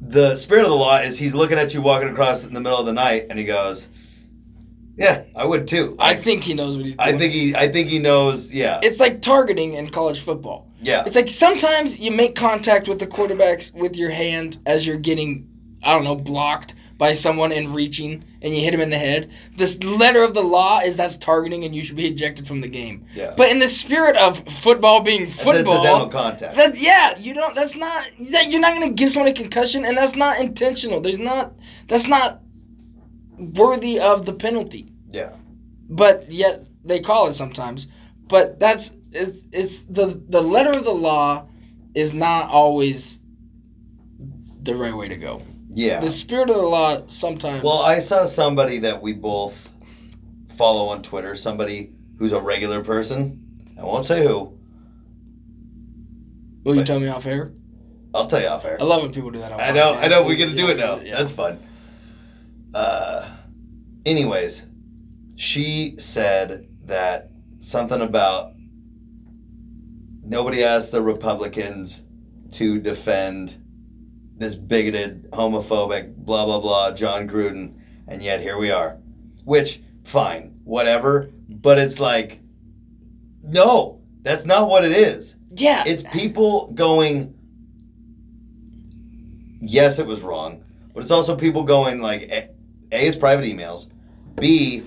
The spirit of the law is he's looking at you walking across in the middle of the night and he goes yeah i would too. I think he knows what he's doing. i think he i think he knows yeah. It's like targeting in college football. yeah. It's like sometimes you make contact with the quarterbacks with your hand as you're getting, I don't know, blocked by someone and reaching, and you hit him in the head. This letter of the law is that's targeting, and you should be ejected from the game. yeah But in the spirit of football being That's football, incidental contact that yeah, you don't. That's not. That, you're not gonna give someone a concussion, and that's not intentional. There's not. That's not worthy of the penalty. yeah But yet they call it sometimes. But that's it, it's the the letter of the law is not always the right way to go. Yeah The spirit of the law sometimes. Well, I saw somebody that we both follow on Twitter, somebody who's a regular person. I won't say who. Will you tell me off air? I'll tell you off air. I love when people do that. I know, I know, we're gonna do Yeah, it now. yeah. That's fun. Uh, anyways, she said that something about nobody asked the Republicans to defend this bigoted, homophobic, blah blah blah, Jon Gruden, and yet here we are. Which, fine, whatever, but it's like, no, that's not what it is. yeah. It's people going, yes, it was wrong, but it's also people going like, A, a it's private emails, B,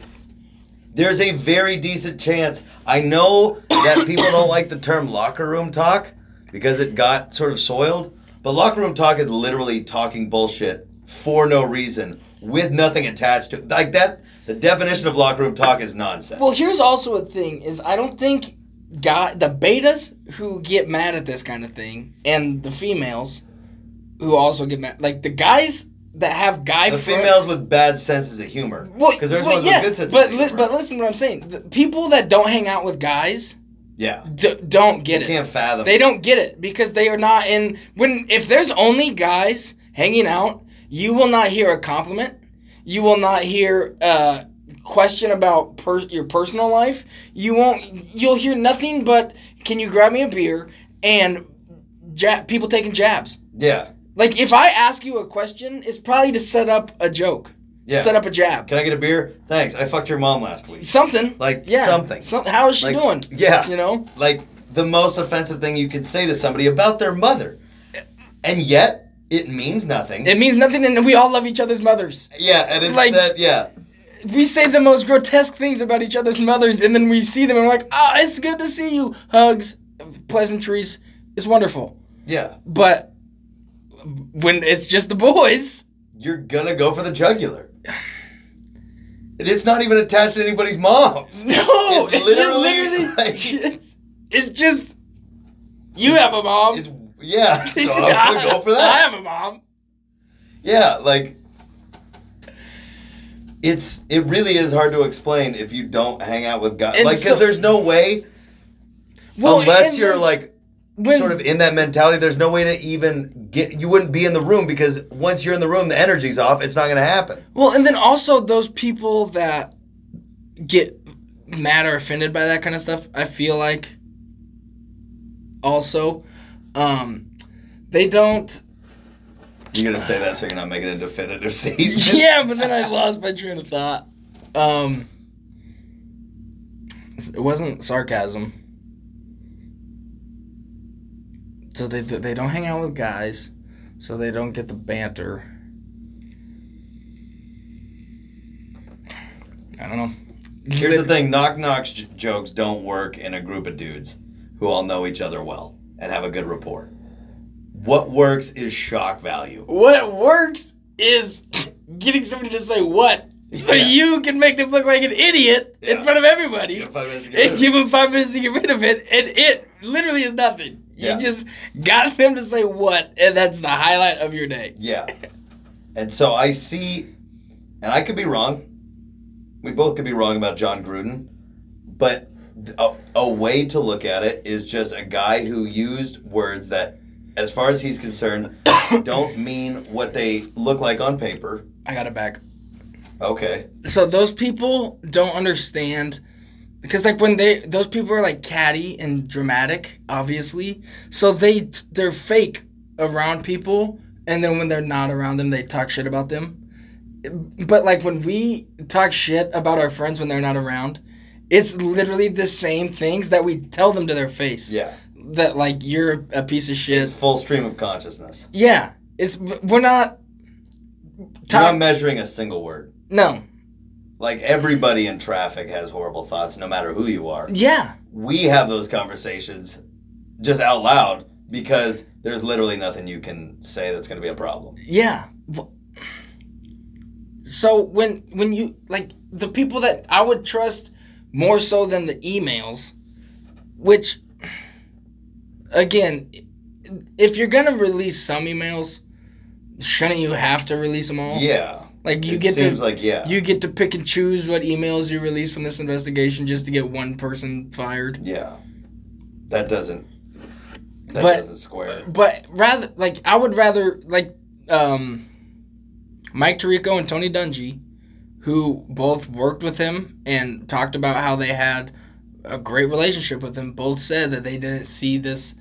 there's a very decent chance. I know that people don't like the term locker room talk because it got sort of soiled, but locker room talk is literally talking bullshit for no reason with nothing attached to it. Like that, the definition of locker room talk is nonsense. Well, here's also a thing: is I don't think guy the betas who get mad at this kind of thing and the females who also get mad like the guys that have guy The friend- females with bad senses of humor. well, Because there's well, ones yeah, with good senses but of li- humor. but listen to what I'm saying. The people that don't hang out with guys yeah. d- don't get you it. can't fathom. They don't get it because they are not in when if there's only guys hanging out, you will not hear a compliment. You will not hear a question about per- your personal life. You won't you'll hear nothing but can you grab me a beer and ja- people taking jabs. Yeah. Like if I ask you a question, it's probably to set up a joke. Yeah. Set up a jab. Can I get a beer? Thanks. I fucked your mom last week. Something. Like Yeah. something. Some, how is she Like, doing? Yeah. You know? Like the most offensive thing you could say to somebody about their mother. And yet it means nothing. It means nothing and we all love each other's mothers. yeah, and it's like- that yeah. we say the most grotesque things about each other's mothers, and then we see them and we're like, ah, it's good to see you. Hugs, pleasantries, it's wonderful. Yeah. But when it's just the boys, You're gonna go for the jugular. It's not even attached to anybody's moms. no, It's it's, literally, just literally, like- it's, it's just you have a mom. Yeah, so I'm gonna go for that. I have a mom. Yeah, like it's it really is hard to explain if you don't hang out with guys. Like, because so- there's no way Well, unless you're then like when, sort of in that mentality. There's no way to even get. You wouldn't be in the room because once you're in the room, the energy's off. It's not gonna happen. Well, and then also those people that get mad or offended by that kind of stuff, I feel like also um they don't You're gonna say that so you're not making a definitive statement. Yeah, but then I lost my train of thought. Um it wasn't sarcasm. So they they don't hang out with guys, so they don't get the banter. I don't know. Here's the thing: knock knock j- jokes don't work in a group of dudes who all know each other well and have a good rapport. What works is shock value. What works is getting somebody to say what, so Yeah. you can make them look like an idiot in front of everybody, If I was to get rid and give them five minutes to get rid of it, and it literally is nothing. Yeah. You just got them to say what, and that's the highlight of your day. Yeah. And so I see, and I could be wrong. We both could be wrong about Jon Gruden, but a, a way to look at it is just a guy who used words that, as far as he's concerned, don't mean what they look like on paper. I got it back. Okay. So those people don't understand because like when they those people are like catty and dramatic, obviously. So they they're fake around people, and then when they're not around them, they talk shit about them. But like when we talk shit about our friends when they're not around, it's literally the same things that we tell them to their face. Yeah. That like you're a piece of shit. It's full stream of consciousness. Yeah, it's we're not. You're not measuring a single word. no. Like everybody in traffic has horrible thoughts, no matter who you are. Yeah. we have those conversations just out loud because there's literally nothing you can say that's going to be a problem. Yeah. So when when you like the people that I would trust more so than the emails, which again, if you're gonna release some emails, shouldn't you have to release them all? Yeah. Like you it get seems to like yeah. you get to pick and choose what emails you release from this investigation just to get one person fired. yeah. That doesn't that But- doesn't square. But rather, like, I would rather, like, um, Mike Tirico and Tony Dungy, who both worked with him and talked about how they had a great relationship with him, both said that they didn't see this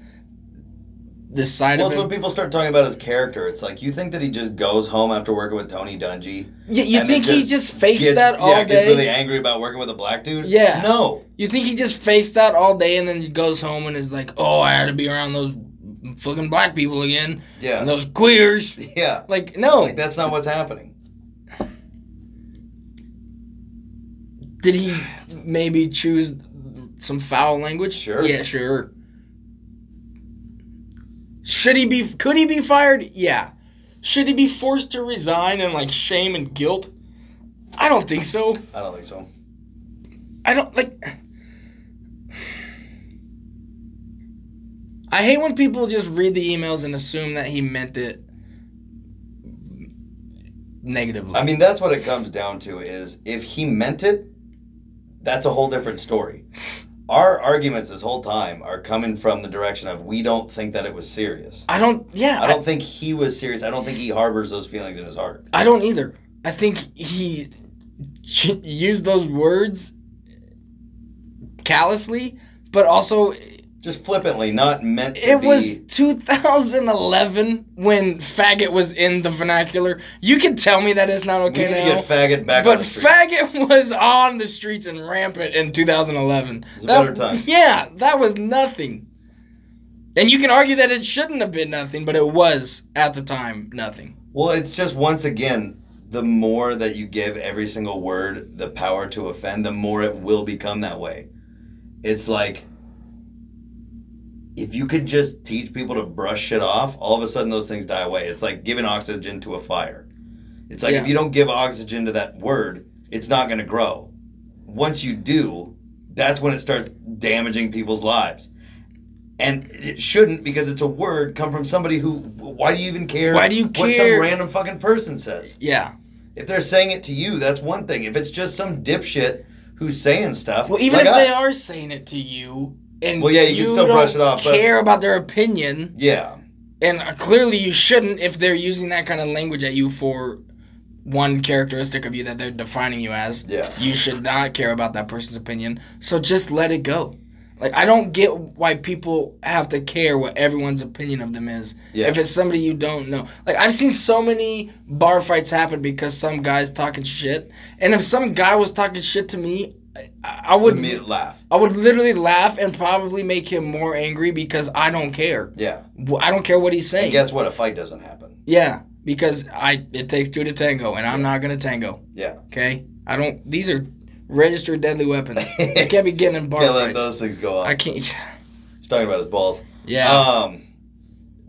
this side Well, of it's when people start talking about his character. It's like you think that he just goes home after working with Tony Dungy. You, you think then he just fakes gets- that all yeah, day? gets really angry about working with a black dude. Yeah. No. You think he just fakes that all day and then he goes home and is like, "Oh, I had to be around those fucking black people again Yeah. and those queers." Yeah. Like, no. Like that's not what's happening. Did he maybe choose some foul language? Sure. Yeah, sure. Should he be? Could he be fired? Yeah. Should he be forced to resign and like shame and guilt? I don't think so. I don't think so. I don't like. I hate when people just read the emails and assume that he meant it negatively. I mean, that's what it comes down to is if he meant it, that's a whole different story. Our arguments this whole time are coming from the direction of we don't think that it was serious. I don't. Yeah, I don't think he was serious. I don't think he harbors those feelings in his heart. I don't either. I think he used those words callously, but also Just flippantly, not meant to it be. was 2011 when faggot was in the vernacular. You can tell me that it's not we okay need to now. get faggot back but on the street. faggot was on the streets and rampant in 2011. It's a better time. Yeah, that was nothing. And you can argue that it shouldn't have been nothing, but it was at the time nothing. Well, it's just once again, the more that you give every single word the power to offend, the more it will become that way. It's like if you could just teach people to brush shit off, all of a sudden those things die away. It's like giving oxygen to a fire. It's like Yeah. if you don't give oxygen to that word, it's not going to grow. Once you do, that's when it starts damaging people's lives. And it shouldn't because it's a word come from somebody who. Why do you even care? Why do you care? What some random fucking person says. Yeah. If they're saying it to you, that's one thing. If it's just some dipshit who's saying stuff, Well, even like if they are saying it to you, and Well, yeah, you can still brush it off, but- Care about their opinion, yeah, and uh, clearly you shouldn't if they're using that kind of language at you for one characteristic of you that they're defining you as. yeah, You should not care about that person's opinion. So just let it go. Like I don't get why people have to care what everyone's opinion of them is. yeah. If it's somebody you don't know. Like I've seen so many bar fights happen because some guy's talking shit. And if some guy was talking shit to me, I, would laugh. I would literally laugh and probably make him more angry because I don't care. Yeah. I don't care what he's saying. And guess what? A fight doesn't happen. Yeah, because I it takes two to tango, and I'm not gonna tango. Yeah. Okay, I don't. These are registered deadly weapons. I can't be getting in bar Can't let those things go off. I can't. He's talking about his balls. Yeah. Um,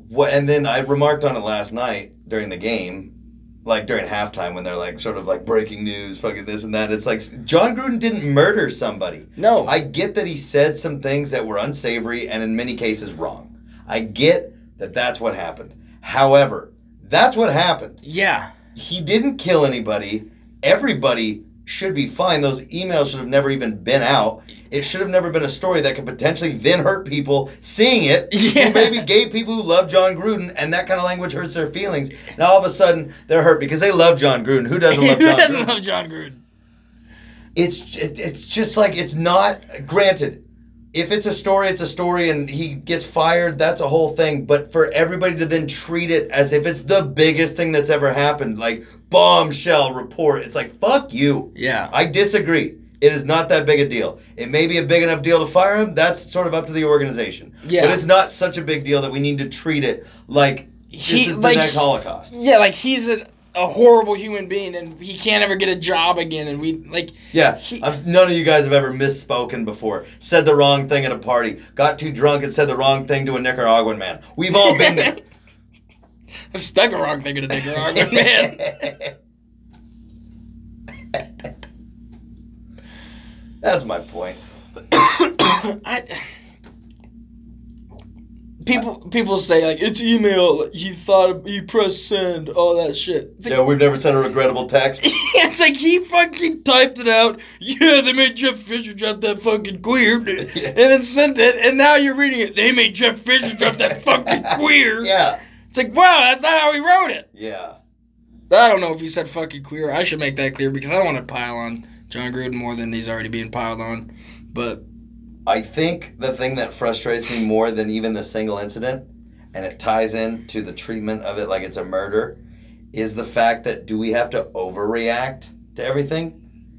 what? And then I remarked on it last night during the game, like during halftime when they're like sort of like breaking news, fucking this and that. It's like Jon Gruden didn't murder somebody. no. I get that he said some things that were unsavory and in many cases wrong. I get that that's what happened. However, that's what happened. yeah. He didn't kill anybody. Everybody should be fine. Those emails should have never even been out. It should have never been a story that could potentially then hurt people seeing it. Yeah. Maybe gay people who love Jon Gruden and that kind of language hurts their feelings. Now all of a sudden they're hurt because they love Jon Gruden. Who doesn't love Who Jon doesn't Gruden? love Jon Gruden? it's it, it's just like it's not granted if it's a story it's a story and he gets fired that's a whole thing but for everybody to then treat it as if it's the biggest thing that's ever happened like bombshell report it's like fuck you Yeah. i disagree it is not that big a deal it may be a big enough deal to fire him that's sort of up to the organization Yeah. but it's not such a big deal that we need to treat it like He- is the like- next holocaust Yeah, like he's a, a horrible human being, and he can't ever get a job again. And we like Yeah, He- none of you guys have ever misspoken before. Said the wrong thing at a party. Got too drunk and said the wrong thing to a Nicaraguan man. We've all been there. I've stuck a wrong thing in a Nicaraguan man. That's my point. I, people people say like it's email. like, He thought he pressed send, all that shit. It's like, Yeah, we've never sent a regrettable text. it's like he fucking typed it out. Yeah, they made Jeff Fisher drop that fucking queer, and then sent it. And now you're reading it. They made Jeff Fisher drop that fucking queer. Yeah, like wow, that's not how he wrote it. yeah. I don't know if he said fucking queer. I should make that clear because I don't want to pile on Jon Gruden more than he's already being piled on. But I think the thing that frustrates me more than even the single incident, and it ties into the treatment of it like it's a murder, is the fact that do we have to overreact to everything?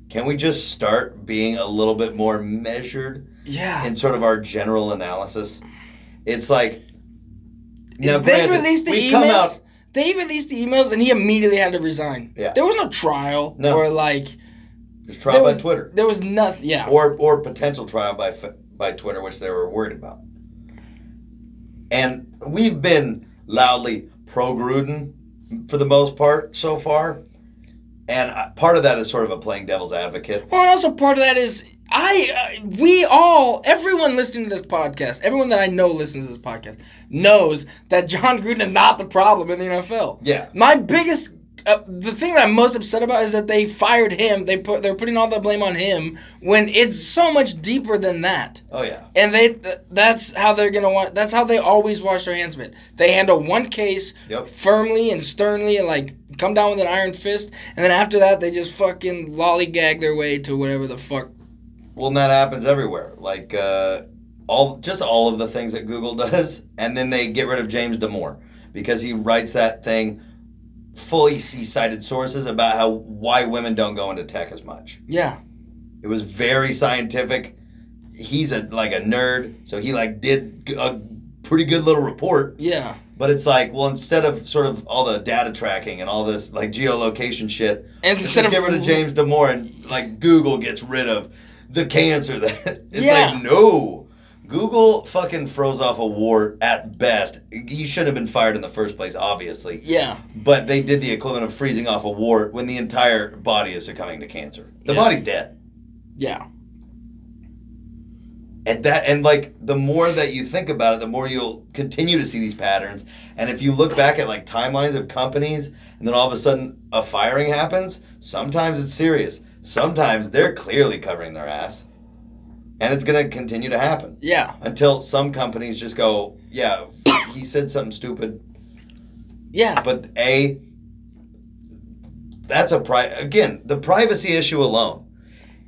Can we just start being a little bit more measured yeah, in sort of our general analysis? It's like now, they granted, released the emails. come out. They released the emails, and he immediately had to resign. Yeah. There was no trial No. or like There's trial there by was- Twitter, there was nothing. Yeah, or or potential trial by by Twitter, which they were worried about. And we've been loudly pro Gruden for the most part so far, and uh, part of that is sort of a playing devil's advocate. Well, and also part of that is I, uh, we all, everyone listening to this podcast, everyone that I know listens to this podcast, knows that Jon Gruden is not the problem in the NFL. Yeah. My biggest, uh, the thing that I'm most upset about is that they fired him. They put, they're putting all the blame on him when it's so much deeper than that. Oh yeah. And they, that's how they're gonna want. That's how they always wash their hands of it. They handle one case Yep. firmly and sternly, and like come down with an iron fist, and then after that, they just fucking lollygag their way to whatever the fuck. Well, and that happens everywhere. Like uh, all, just all of the things that Google does, and then they get rid of James Damore because he writes that thing, fully cited sources about how why women don't go into tech as much. Yeah, It was very scientific. He's a like a nerd, so he like did a pretty good little report. yeah, But it's like, well, instead of sort of all the data tracking and all this like geolocation shit, and instead just of get rid of James Damore and like Google gets rid of the cancer that it's Yeah. like no. Google fucking froze off a war at best. He shouldn't have been fired in the first place, obviously. yeah, But they did the equivalent of freezing off a wart when the entire body is succumbing to cancer. The Yeah. body's dead. yeah, And that and like the more that you think about it, the more you'll continue to see these patterns. And if you look back at like timelines of companies and then all of a sudden a firing happens, sometimes it's serious. Sometimes they're clearly covering their ass. And it's gonna continue to happen. yeah, Until some companies just go, Yeah, he said something stupid. yeah, But A that's a pri again, the privacy issue alone.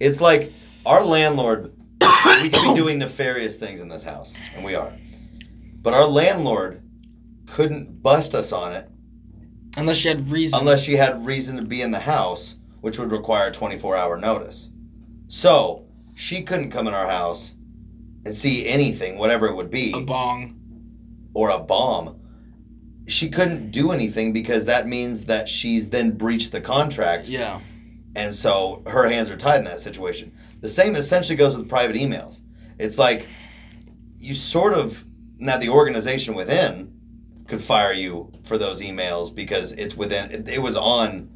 It's like our landlord we could be doing nefarious things in this house, and we are. But our landlord couldn't bust us on it unless you had reason. unless she had reason to be in the house, which would require a 24 hour notice. So she couldn't come in our house and see anything, whatever it would be, a bong. or a bomb. She couldn't do anything because that means that she's then breached the contract Yeah, and so her hands are tied in that situation. The same essentially goes with private emails. It's like you sort of now the organization within could fire you for those emails because it's within it, it was on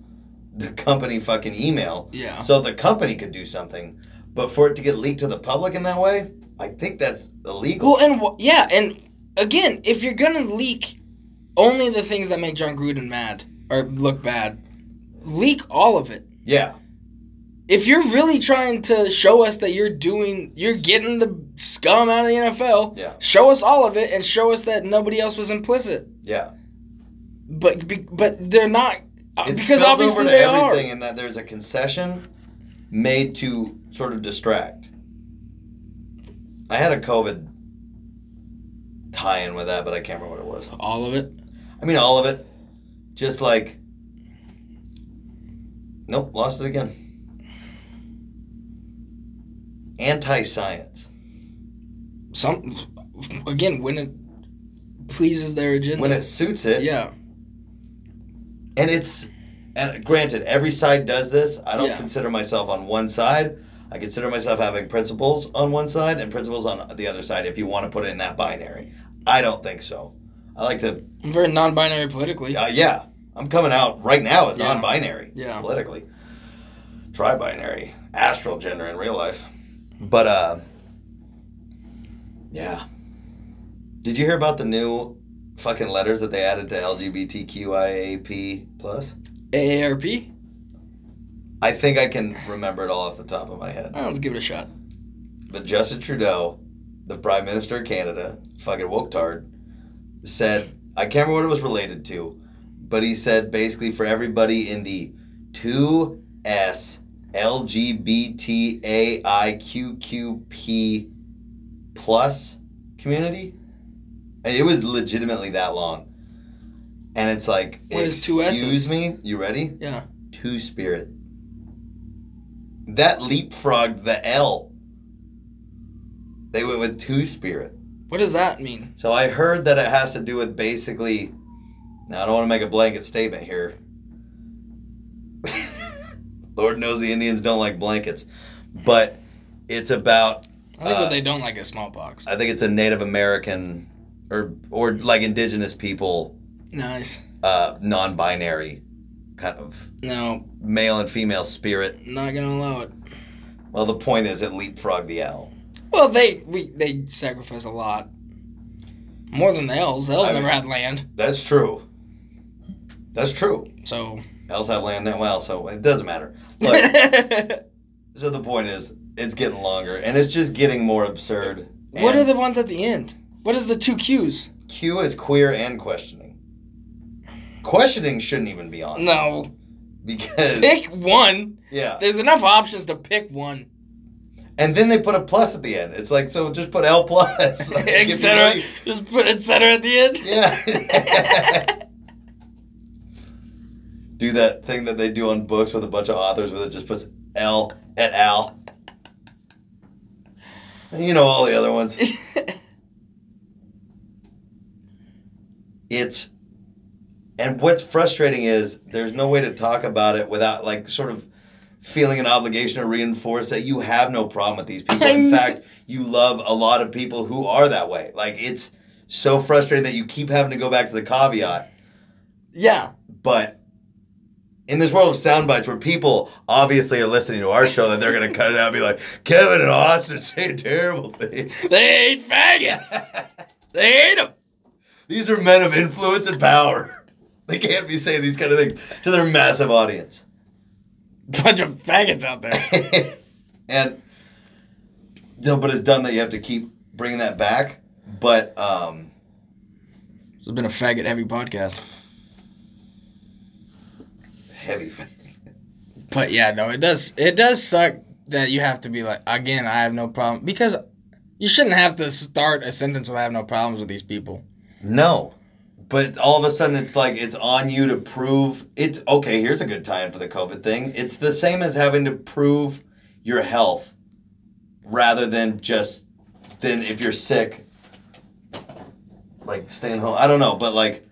the company fucking email. yeah, So the company could do something, but for it to get leaked to the public in that way, I think that's illegal. Well, and wh- yeah, and again, if you're gonna leak only the things that make Jon Gruden mad or look bad, leak all of it. Yeah. If you're really trying to show us that you're doing, you're getting the scum out of the NFL, Yeah. show us all of it and show us that nobody else was implicit. Yeah. But but they're not Uh, it because obviously over to they everything are. in that there's a concession made to sort of distract. I had a COVID tie-in with that, but I can't remember what it was. All of it. I mean, all of it. Just like, nope, lost it again. Anti-science. Some again when it pleases their agenda. When it suits it, yeah, and it's and granted every side does this i don't Yeah. consider myself on one side i consider myself having principles on one side and principles on the other side if you want to put it in that binary i don't think so i like to I'm very non-binary politically. uh, yeah i'm coming out right now as Yeah. non-binary Yeah. politically tri-binary astral gender in real life but uh yeah did you hear about the new fucking letters that they added to lgbtqiap plus AARP. I think I can remember it all off the top of my head. Oh, let's give it a shot. But Justin Trudeau, the Prime Minister of Canada, fucking woke-tard, said, I can't remember what it was related to, but he said basically for everybody in the 2S LGBTAIQQP plus community. It was legitimately that long. And it's like, What is two S's? excuse me, you ready? Yeah. Two Spirit. That leapfrogged the L. They went with Two Spirit. What does that mean? So I heard that it has to do with basically. Now I don't want to make a blanket statement here. Lord knows the Indians don't like blankets, but it's about. I think Uh, what they don't like is smallpox. I think it's a Native American, or or like indigenous people, Nice. uh, non-binary, kind of No, male and female spirit not gonna allow it. Well, the point is, it leapfrogged the L. Well, they we they sacrifice a lot. More than the L's. The L's I never mean- had land. That's true. That's true. So L's have land now. Well, so it doesn't matter. But so the point is, it's getting longer, and it's just getting more absurd. What are the ones at the end? What is the two Q's? Q is queer and questioning. Questioning shouldn't even be on No. because Pick one. yeah, There's enough options to pick one. and then they put a plus at the end. It's like so, just put L plus. Like, if you etc. really- Just put etc. at the end. Yeah. do that thing that they do on books with a bunch of authors where it just puts L et al. You know all the other ones. It's and what's frustrating is there's no way to talk about it without like sort of feeling an obligation to reinforce that you have no problem with these people. In fact, you love a lot of people who are that way. Like it's so frustrating that you keep having to go back to the caveat. yeah. But in this world of sound bites where people obviously are listening to our show that they're gonna cut it out and be like, Kevin and Austin say terrible things. They hate faggots. They hate them. These are men of influence and power. They can't be saying these kind of things to their massive audience. Bunch of faggots out there. and so, but it's done that you have to keep bringing that back. But um, This has been a faggot heavy podcast. heavy. But yeah, no, it does. It does suck that you have to be like, again, I have no problem because you shouldn't have to start a sentence with "I have no problems with these people." No. But all of a sudden, it's like it's on you to prove it's okay. Here's a good tie-in for the COVID thing. It's the same as having to prove your health, rather than just then if you're sick, like staying home. I don't know, but like,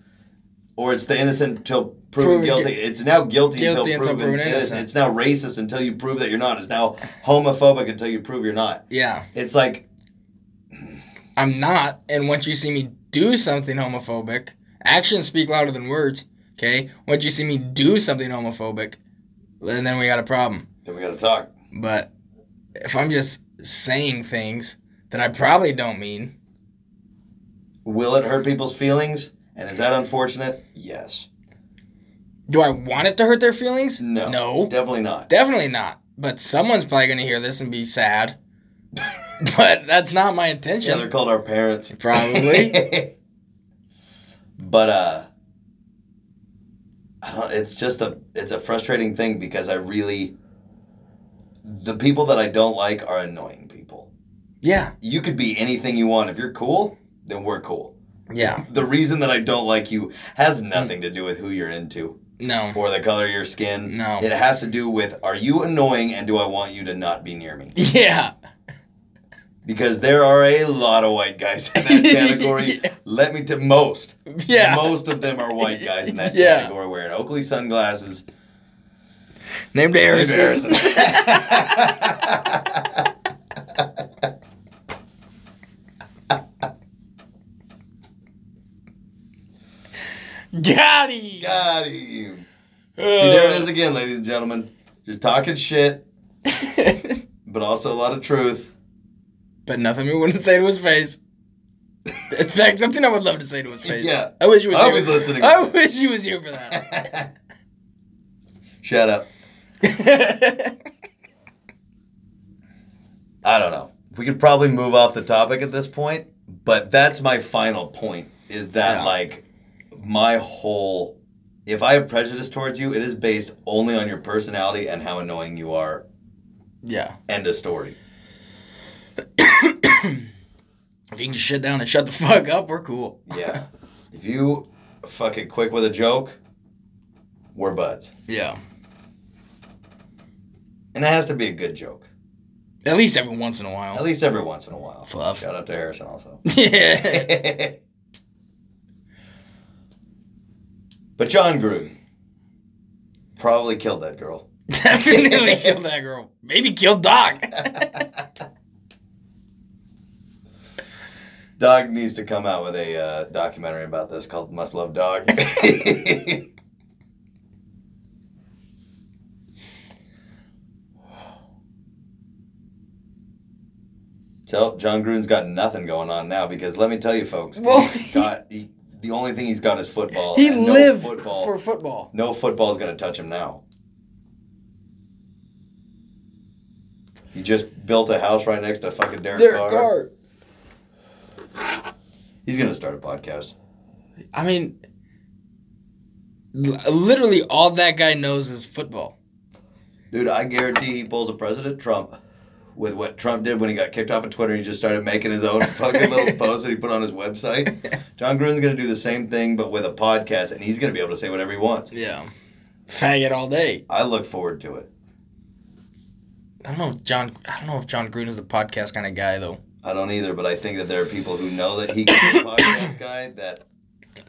or it's the innocent until proven Proven guilty. gui- it's now guilty, Guilty until, until proven, proven innocent. innocent. It's now racist until you prove that you're not. It's now homophobic until you prove you're not. Yeah, It's like I'm not. And once you see me do something homophobic, actions speak louder than words. Okay, once you see me do something homophobic, and then we got a problem. then we got to talk. But if I'm just saying things that I probably don't mean, Will it hurt people's feelings? And is that unfortunate? Yes. do I want it to hurt their feelings? No. No. Definitely not. Definitely not. But someone's probably going to hear this and be sad. but that's not my Yeah, intention. they're called our parents. Probably. but uh I don't it's just a it's a frustrating thing because I really the people that I don't like are annoying people. yeah. You could be anything you want. If you're cool, then we're cool. Yeah. The reason that I don't like you has nothing to do with who you're into No. or the color of your skin. No. It has to do with are you annoying and do I want you to not be near me? Yeah. Because there are a lot of white guys in that category. Let me to most. Yeah. Most of them are white guys in that Yeah. category wearing Oakley sunglasses. Named Harrison. Got him. Got him. See, there it is again, ladies and gentlemen. Just talking shit, but also a lot of truth. But nothing we wouldn't say to his face. In fact, something I would love to say to his face. Yeah. I wish he was I here. was listening. I wish he was here for that. Shut up. I don't know. We could probably move off the topic at this point, but that's my final point is that Yeah. like my whole if I have prejudice towards you, it is based only on your personality and how annoying you are. yeah. End of story. If you can shut down and shut the fuck up, we're cool. Yeah. if you fucking quick with a joke, we're buds. Yeah. And it has to be a good joke. At least every once in a while. At least every once in a while. Fluff. Shout out to Harrison also. yeah. but Jon Gruden probably killed that girl. Definitely killed that girl. Maybe killed Doc. Dog needs to come out with a uh, documentary about this called Must Love Dog. Tell Jon Gruden's got nothing going on now because let me tell you, folks, Well, he's got he, the only thing he's got is football. He and no lived football. for football. no football is going to touch him now. He just built a house right next to fucking Derek, Derek Carr. Carr. He's going to start a podcast. I mean, literally all that guy knows is football. Dude, I guarantee he pulls a President Trump with what Trump did when he got kicked off of Twitter. He just started making his own fucking little post that he put on his website. Jon Gruden's going to do the same thing, but with a podcast, and he's going to be able to say whatever he wants. Yeah. Faggot all day. I look forward to it. I don't know if Jon. I don't know if Jon Gruden is the podcast kind of guy though. I don't either, but I think that there are people who know that he can be a podcast guy. That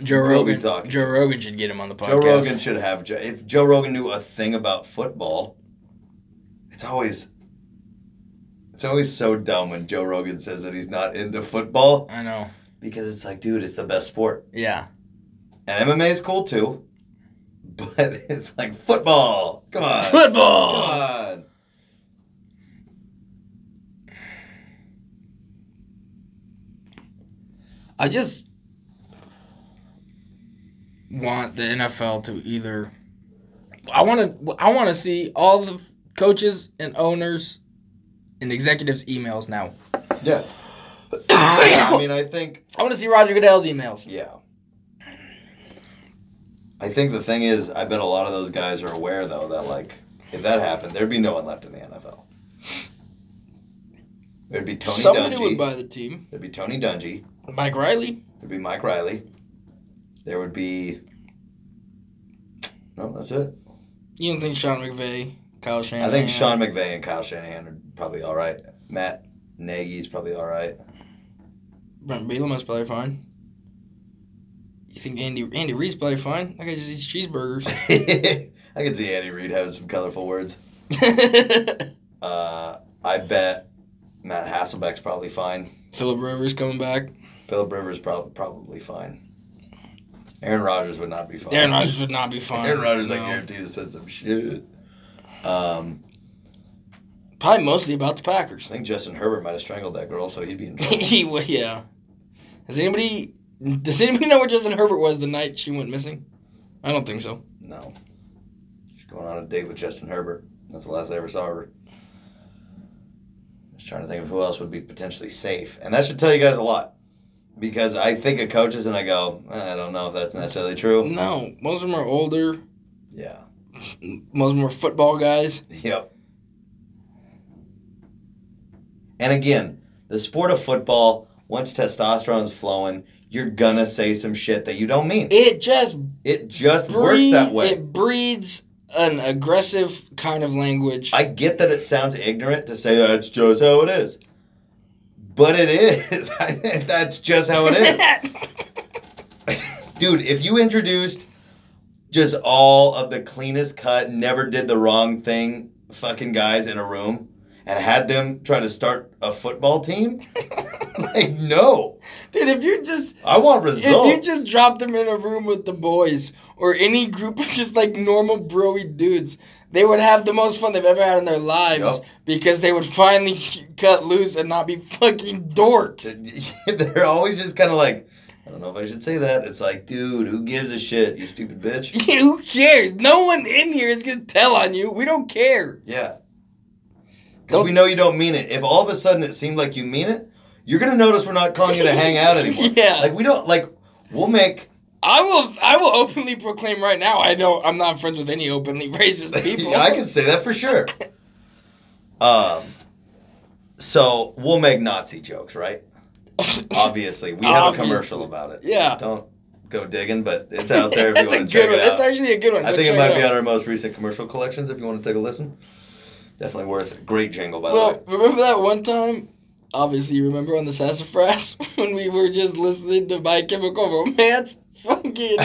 Joe We'll be Rogan. talking. Joe Rogan should get him on the podcast. Joe Rogan should have. If Joe Rogan knew a thing about football, it's always. It's always so dumb when Joe Rogan says that he's not into football I know. because it's like, dude, it's the best sport. Yeah. And MMA is cool too, but it's like football. Come on, Football. come on. I just want the NFL to either. I want to. I want to see all the coaches and owners and executives' emails now. Yeah. I I mean, I think I want to see Roger Goodell's emails. Yeah. I think the thing is, I bet a lot of those guys are aware, though, that, like, if that happened, there'd be no one left in the NFL. There'd be Tony Somebody Dungy. would buy the team. There'd be Tony Dungy. Mike Riley. There'd be Mike Riley. There would be. No, that's it. You don't think Sean McVay, Kyle Shanahan? I think Sean McVay and Kyle Shanahan are probably all right. Matt Nagy's probably all right. Bret Bielema's probably fine. You think Andy Andy Reid's probably fine? That guy just eats cheeseburgers. I can see Andy Reid having some colorful words. Uh, I bet Matt Hasselbeck's probably fine. Philip Rivers coming back. Philip Rivers probably probably fine. Aaron Rodgers would not be fine. Aaron Rodgers would not be fine. Aaron Rodgers, I guarantee, has said some shit. Um, Probably mostly about the Packers. I think Justin Herbert might have strangled that girl, so he'd be in trouble. he would, yeah. Has anybody? Does anybody know where Justin Herbert was the night she went missing? I don't think so. no, she's going on a date with Justin Herbert. That's the last I ever saw her. I Just trying to think of who else would be potentially safe, and that should tell you guys a lot. Because I think of coaches and I go, "Eh, I don't know if that's necessarily true. No, most of them are older. Yeah. Most of them are football guys. Yep. And again, the sport of football, once testosterone's flowing, you're gonna say some shit that you don't mean. It just It just works that way. It breeds an aggressive kind of language. I get that it sounds ignorant to say that's just how it is. But it is. that's just how it is. Dude, if you introduced just all of the cleanest cut, never did the wrong thing fucking guys in a room and had them try to start a football team, like, no. Dude, if you just I want results. if you just dropped them in a room with the boys or any group of just like normal broy dudes, they would have the most fun they've ever had in their lives Yup. because they would finally cut loose and not be fucking dorks. They're always just kind of like, I don't know if I should say that. It's like, dude, who gives a shit, you stupid bitch? Who cares? No one in here is gonna tell on you. We don't care. Yeah. Because we know you don't mean it. If all of a sudden it seemed like you mean it, you're gonna notice we're not calling you to hang out anymore. Yeah. Like we don't like. We'll make. I will. I will openly proclaim right now. I don't. I'm not friends with any openly racist people. Yeah, I can say that for sure. Um. So we'll make Nazi jokes, right? Obviously, we have Obviously. a commercial about it. Yeah. Don't go digging, but it's out there if you want to check one. it out. That's actually a good one. I Go think it might be on our most recent commercial collections. If you want to take a listen, definitely worth. it. Great jingle, by the way. Well, remember that one time? Obviously, you remember on the Sassafras when we were just listening to My Chemical Romance, fucking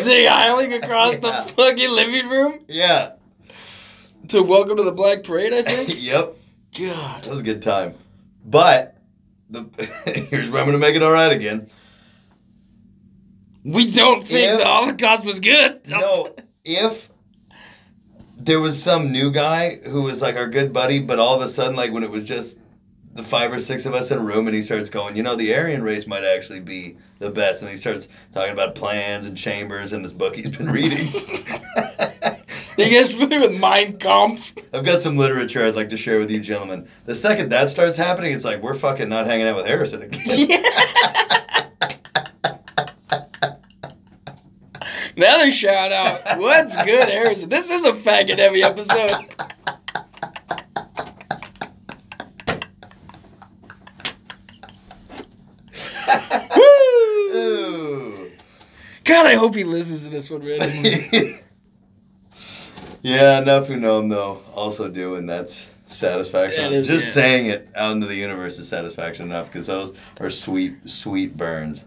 Zig across Yeah. the fucking living room Yeah. to Welcome to the Black Parade. I think. yep. God, That was a good time. But the here's where I'm gonna make it all right again. we don't think Yeah. the Holocaust was good. No, if there was some new guy who was like our good buddy, but all of a sudden, like when it was just the five or six of us in a room, and he starts going, you know, the Aryan race might actually be the best, and he starts talking about plans and chambers and this book he's been reading. You guys familiar with Mein Kampf? I've got some literature I'd like to share with you, gentlemen. The second that starts happening, it's like we're fucking not hanging out with Harrison again. Another shout out. What's good, Harrison? This is a faggot heavy episode. Woo! God, I hope he listens to this one, man. yeah, enough who know him though also do, and that's satisfaction. That is- Just yeah. saying it out into the universe is satisfaction enough because those are sweet, sweet burns.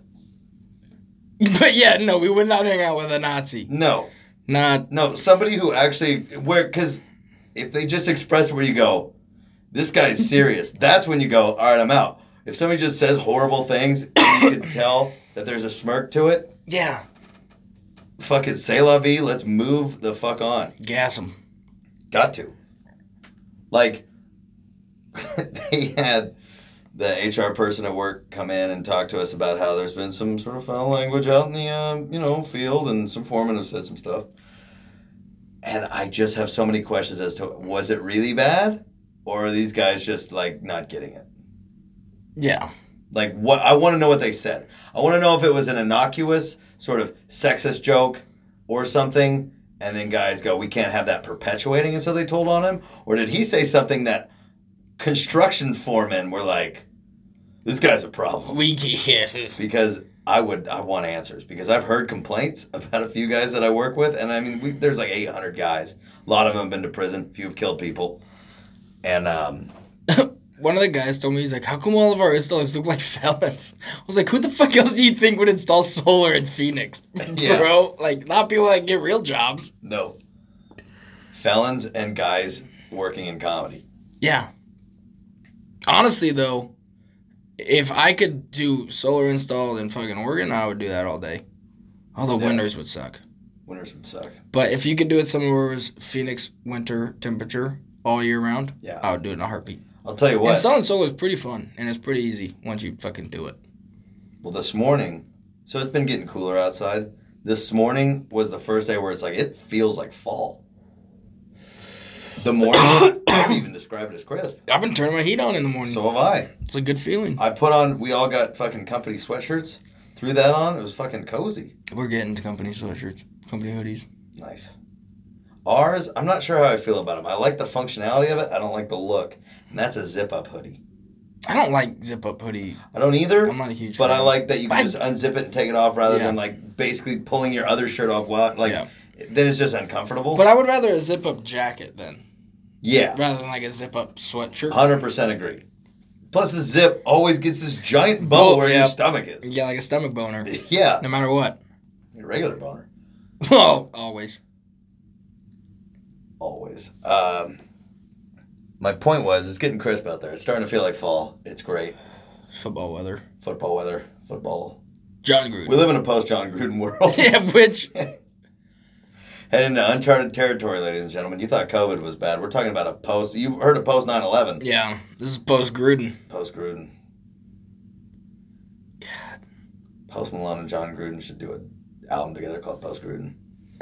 but yeah, no, we would not hang out with a Nazi. No, Not. no, somebody who actually where because if they just express where you go, this guy's serious. that's when you go, all right, I'm out. If somebody just says horrible things, you can tell that there's a smirk to it. Yeah. Fuck it, say la vie. Let's move the fuck on. Gas him. Got to. Like, they had the HR person at work come in and talk to us about how there's been some sort of foul language out in the, uh, you know, field, and some foremen have said some stuff. And I just have so many questions as to was it really bad, or are these guys just like not getting it? Yeah. Like, what? I want to know what they said. I want to know if it was an innocuous sort of sexist joke or something, and then guys go, "We can't have that perpetuating," and so they told on him, or did he say something that construction foremen were like, "This guy's a problem"? We yeah. Because I would, I want answers because I've heard complaints about a few guys that I work with, and I mean, we, there's like 800 guys. A lot of them have been to prison. A few have killed people, and um, One of the guys told me he's like, "How come all of our installers look like felons?" I was like, "Who the fuck else do you think would install solar in Phoenix, Yeah. bro? Like, not people that get real jobs." no felons and guys working in comedy. Yeah. Honestly, though, if I could do solar install in fucking Oregon, I would do that all day. Although Yeah. winters would suck. Winters would suck. But if you could do it somewhere where it was Phoenix winter temperature all year round, Yeah. I would do it in a heartbeat. I'll tell you what. Installing solar is pretty fun and it's pretty easy once you fucking do it. Well, this morning, so it's been getting cooler outside. This morning was the first day where it's like it feels like fall. The morning, I even describe it as crisp. I've been turning my heat on in the morning. So have I. it's a good feeling. I put on. We all got fucking company sweatshirts. Threw that on. It was fucking cozy. We're getting to company sweatshirts, company hoodies. Nice. Ours, I'm not sure how I feel about them. I like the functionality of it. I don't like the look. And that's a zip up hoodie. I don't like zip up hoodie. I don't either. I'm not a huge But I like that you can just unzip it and take it off rather Yeah. than like basically pulling your other shirt off. While like Yeah. then it's just uncomfortable. But I would rather a zip up jacket then, yeah, rather than like a zip up sweatshirt. hundred percent agree. Plus the zip always gets this giant bubble where yeah. your stomach is. Yeah, like a stomach boner, Yeah, no matter what. your regular boner Well, always. always. Um, my point was, it's getting crisp out there. It's starting to feel like fall. It's great. Football weather. Football weather. Football. Jon Gruden. We live in a post Jon Gruden world. yeah, which Heading uh, into uncharted territory, ladies and gentlemen. You thought COVID was bad. We're talking about a post. You heard of post 9 11. yeah, this is post Gruden. Post Gruden. God. Post Malone and Jon Gruden should do an album together called Post Gruden.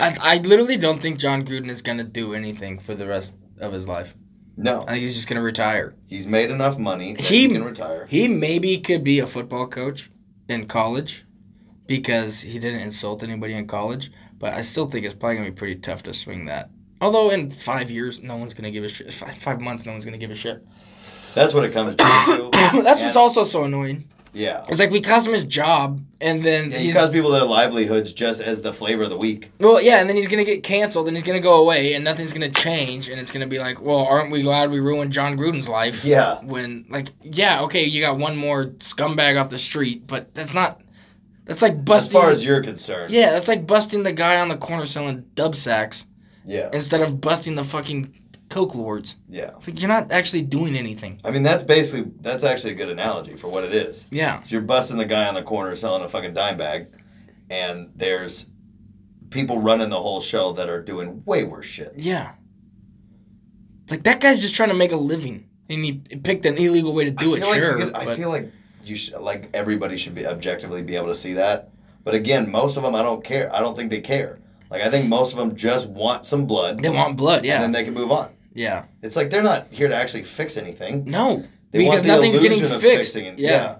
I I literally don't think Jon Gruden is gonna do anything for the rest of his life. No, I think he's just gonna retire. he's made enough money He- he, can retire. He maybe could be a football coach in college because he didn't insult anybody in college, but I still think it's probably gonna be pretty tough to swing that. Although in five years, no one's gonna give a shit. Five, five months, no one's gonna give a shit. That's what it comes down to. That's what's also so annoying. Yeah. It's like we cost him his job, and then Yeah, he cost people their livelihoods just as the flavor of the week. well, yeah, and then he's gonna get canceled, and he's gonna go away, and nothing's gonna change, and it's gonna be like, well, aren't we glad we ruined Jon Gruden's life? Yeah. When like, yeah, okay, you got one more scumbag off the street, but that's not. That's like busting. As far as you're concerned. yeah, that's like busting the guy on the corner selling dub sacks Yeah. instead of busting the fucking coke lords. Yeah. It's like you're not actually doing anything. I mean, that's basically, that's actually a good analogy for what it is. Yeah. So you're busting the guy on the corner selling a fucking dime bag, and there's people running the whole show that are doing way worse shit. Yeah. It's like that guy's just trying to make a living, and he picked an illegal way to do I it. feel like Sure, could- I but feel like you should like everybody should be objectively be able to see that. But again, most of them I don't care. I don't think they care. Like I think most of them just want some blood, they want blood. and Yeah, then they can move on. yeah. It's like they're not here to actually fix anything. No, They because the nothing's getting fixed. it. yeah.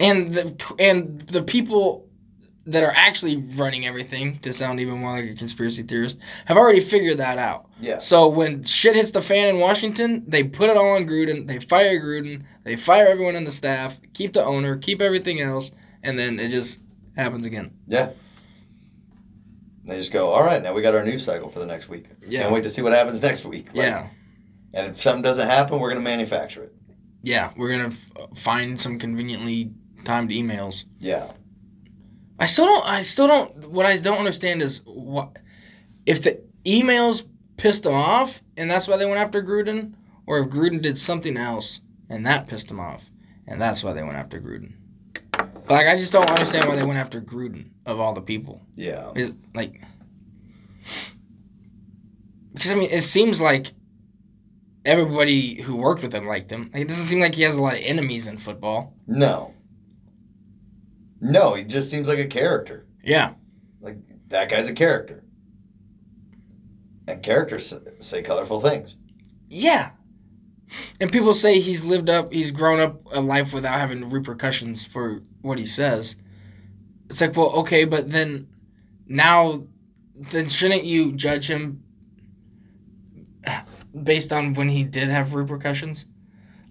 and the and the people that are actually running everything to sound even more like a conspiracy theorist have already figured that out. yeah. So when shit hits the fan in Washington, they put it all on Gruden. They fire Gruden. They fire everyone in the staff. Keep the owner. Keep everything else, and then it just happens again. Yeah. They just go, all right, now we got our news cycle for the next week. Yeah. Can't wait to see what happens next week. Like, yeah, And if something doesn't happen, we're going to manufacture it. yeah. We're gonna f- find some conveniently timed emails. Yeah. I still don't. I still don't. What I don't understand is what if the emails pissed them off, and that's why they went after Gruden, or if Gruden did something else and that pissed them off, and that's why they went after Gruden. But, Like I just don't understand why they went after Gruden of all the people. Yeah. Is like because I mean it seems like everybody who worked with him liked him. Like, it doesn't seem like he has a lot of enemies in football. No. No, he just seems like a character. Yeah, Like, that guy's a character. And characters say colorful things. yeah. And people say he's lived up, he's grown up a life without having repercussions for what he says. It's like, well, okay, but then now, then shouldn't you judge him based on when he did have repercussions?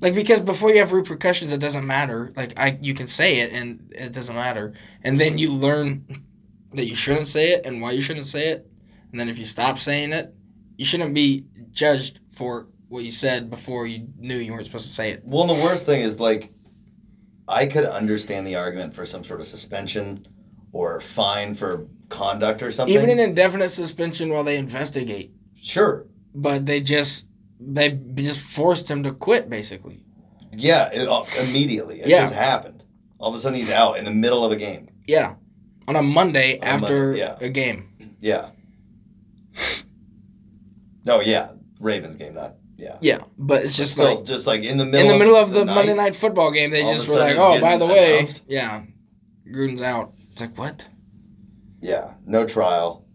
Like because before you have repercussions, it doesn't matter. Like I, you can say it and it doesn't matter, and then you learn that you shouldn't say it and why you shouldn't say it, and then if you stop saying it, you shouldn't be judged for what you said before you knew you weren't supposed to say it. Well, the worst thing is, like, I could understand the argument for some sort of suspension or fine for conduct or something. Even an indefinite suspension while they investigate, sure. but they just they just forced him to quit basically. Yeah, it, uh, immediately. It Yeah. just happened. All of a sudden, he's out in the middle of a game. Yeah, on a Monday On after Monday, yeah. a game. Yeah. No, yeah. Ravens game, not. Yeah. Yeah, but it's just Still, like just like in the middle in the middle of the, night, Monday night football game, they just were like, "Oh, by the way, announced. yeah, Gruden's out." It's like what? Yeah, no trial.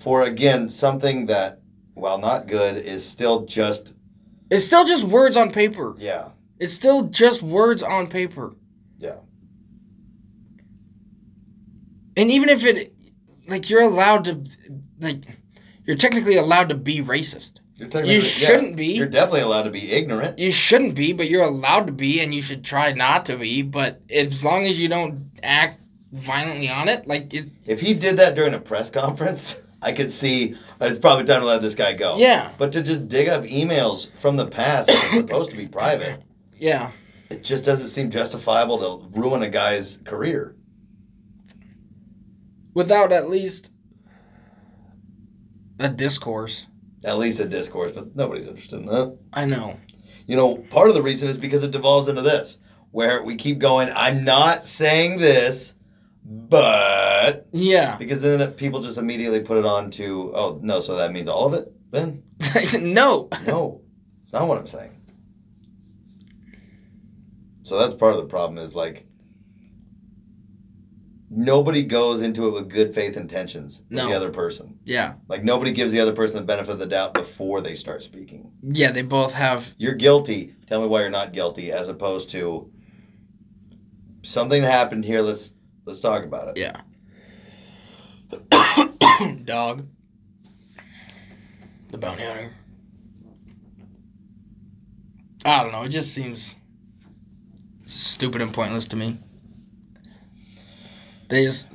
For again, something that, while not good, is still just It's still just words on paper. yeah, It's still just words on paper. Yeah. And even if it, like, you're allowed to, like, you're technically allowed to be racist. you're technically, You shouldn't be. You're definitely allowed to be ignorant. You shouldn't be, but you're allowed to be, and you should try not to be. But as long as you don't act violently on it, like, it, If he did that during a press conference, I could see it's probably time to let this guy go. yeah, But to just dig up emails from the past that are supposed to be private, yeah. it just doesn't seem justifiable to ruin a guy's career. Without at least a discourse. At least a discourse, but nobody's interested in that. I know. You know, part of the reason is because it devolves into this, where we keep going, I'm not saying this, but. Yeah. Because then people just immediately put it on to, oh, no, so that means all of it then? no. No, it's not what I'm saying. So that's part of the problem is like nobody goes into it with good faith intentions with No. the other person. Yeah. Like nobody gives the other person the benefit of the doubt before they start speaking. Yeah, they both have. You're guilty. Tell me why you're not guilty, as opposed to something happened here. Let's let's talk about it. Yeah. Dog. The bounty hunter. I don't know. It just seems stupid and pointless to me. They just.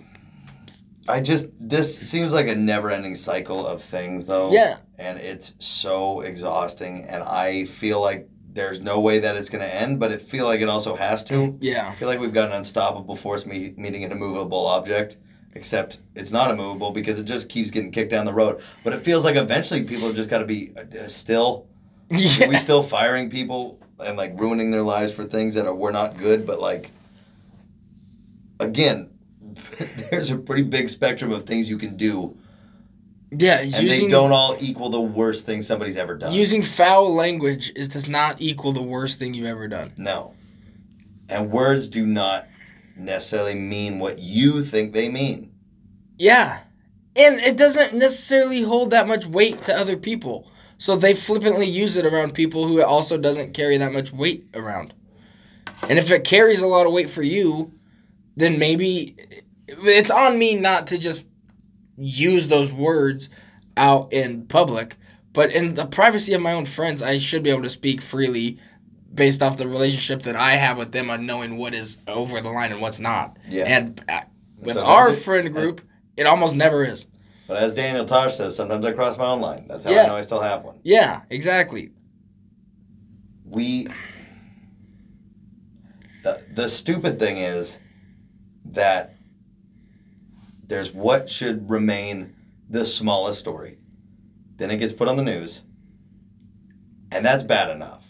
I just this seems like a never-ending cycle of things, though. Yeah. and it's so exhausting and i feel like there's no way that it's going to end but it feel like it also has to. Yeah. i feel like we've got an unstoppable force me- meeting an immovable object except it's not immovable because it just keeps getting kicked down the road. But it feels like eventually people have just got to be uh, still. Are we still firing people and like ruining their lives for things that are were not good but like again there's a pretty big spectrum of things you can do Yeah, and using they don't all equal the worst thing somebody's ever done. using foul language is does not equal the worst thing you've ever done. no, and words do not necessarily mean what you think they mean. Yeah. And it doesn't necessarily hold that much weight to other people. So they flippantly use it around people who it also doesn't carry that much weight around. And if it carries a lot of weight for you, then maybe it's on me not to just use those words out in public, but in the privacy of my own friends, I should be able to speak freely based off the relationship that I have with them on knowing what is over the line and what's not. Yeah. And uh, with So our friend group, it almost never is. But as Daniel Tosh says, sometimes I cross my own line. That's how Yeah. I know I still have one. Yeah, exactly. we the, the stupid thing is that there's what should remain the smallest story. Then it gets put on the news and that's bad enough.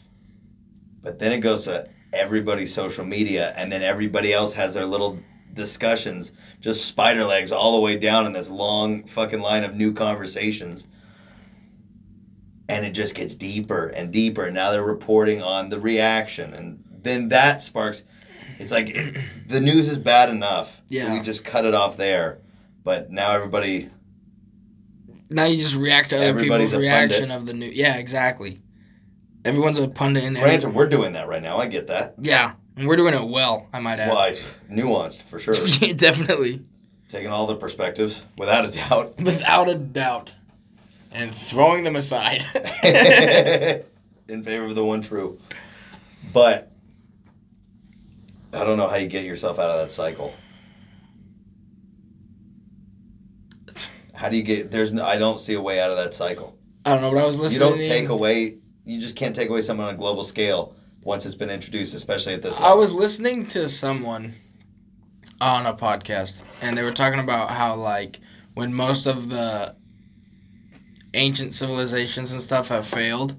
But then it goes to everybody's social media and then everybody else has their little discussions just spider legs all the way down in this long fucking line of new conversations. And it just gets deeper and deeper and now they're reporting on the reaction and then that sparks it's like the news is bad enough. Yeah. we just cut it off there but now everybody Now you just react to other people's reaction of the new. Yeah, exactly. Everyone's a pundit and every, we're doing that right now i get that yeah, and we're doing it well. I might add. well I, nuanced for sure Definitely, taking all the perspectives without a doubt without a doubt, and throwing them aside. in favor of the one true but i don't know how you get yourself out of that cycle how do you get there's no, i don't see a way out of that cycle I don't know, but I was listening. To. You don't take away you just can't take away someone on a global scale once it's been introduced especially at this I was listening to someone on a podcast, and they were talking about how like when most of the ancient civilizations and stuff have failed,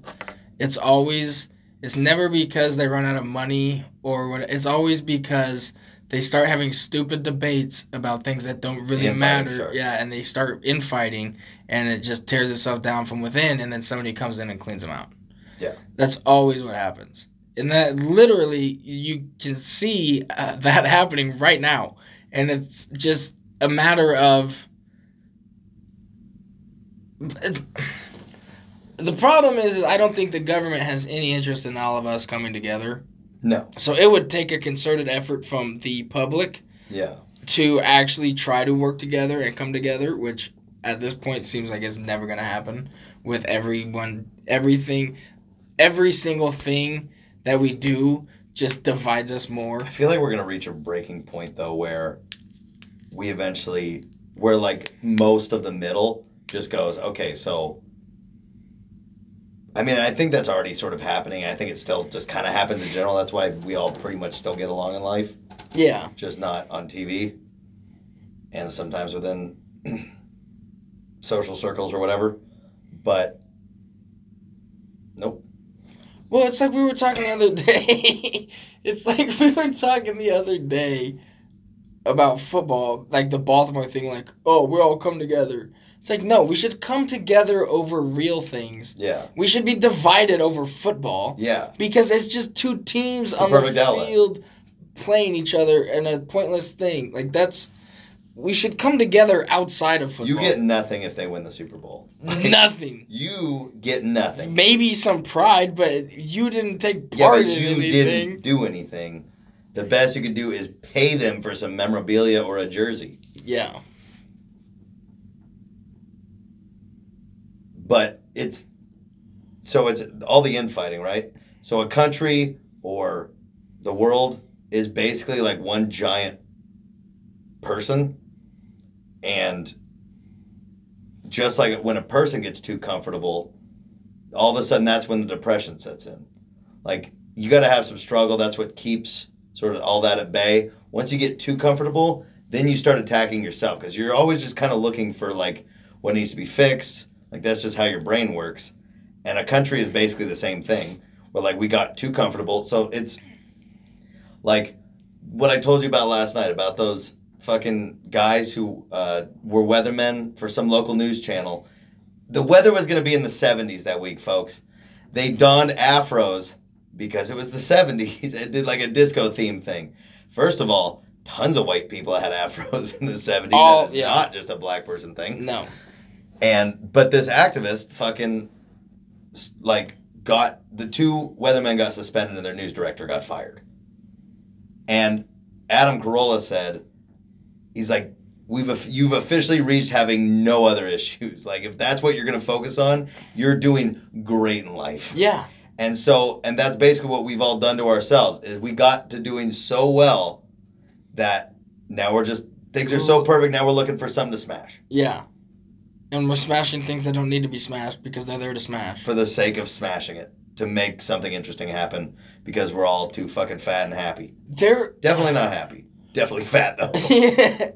it's always it's never because they run out of money or what. It's always because they start having stupid debates about things that don't really Infighting matter. starts. Yeah, and they start infighting, and it just tears itself down from within, and then somebody comes in and cleans them out. Yeah. That's always what happens. And that literally, you can see uh, that happening right now. And it's just a matter of. The problem is, is, I don't think the government has any interest in all of us coming together. No So it would take a concerted effort from the public yeah to actually try to work together and come together, which at this point seems like it's never going to happen with everyone, everything, every single thing that we do just divides us more. I feel like we're gonna reach a breaking point though, where we eventually, where like most of the middle just goes, okay, so. I mean, I think that's already sort of happening. I think it still just kind of happens in general. That's why we all pretty much still get along in life, Yeah. just not on TV, and sometimes within social circles or whatever. But nope. Well, it's like we were talking the other day. it's like we were talking the other day about football, like the Baltimore thing, like, oh, we all come together. It's like, no, we should come together over real things. Yeah. We should be divided over football. Yeah. because it's just two teams It's on the outlet. field playing each other and a pointless thing. Like that's we should come together outside of football. You get nothing if they win the Super Bowl. nothing. You get nothing. Maybe some pride, but you didn't take Yeah, part but in you anything. didn't do anything. The best you could do is pay them for some memorabilia or a jersey. Yeah. But it's so it's all the infighting, right? So a country or the world is basically like one giant person and just like when a person gets too comfortable all of a sudden that's when the depression sets in like you got to have some struggle that's what keeps sort of all that at bay once you get too comfortable then you start attacking yourself because you're always just kind of looking for like what needs to be fixed like that's just how your brain works and a country is basically the same thing where like we got too comfortable so it's like what i told you about last night about those fucking guys who uh, were weathermen for some local news channel. The weather was going to be in the 70s that week, folks. They donned afros because it was the 70s It did like a disco theme thing. First of all, tons of white people had afros in the 70s. Oh, That is yeah. not just a black person thing. No. And but this activist fucking like got the two weathermen got suspended and their news director got fired. And Adam Carolla said, he's like, we've you've officially reached having no other issues. Like if that's what you're gonna focus on, you're doing great in life. Yeah. And so, and that's basically what we've all done to ourselves is we got to doing so well that now we're just things are so perfect. Now we're looking for something to smash Yeah. And we're smashing things that don't need to be smashed because they're there to smash. for the sake of smashing it to make something interesting happen because we're all too fucking fat and happy. They're Definitely not happy. Definitely fat though.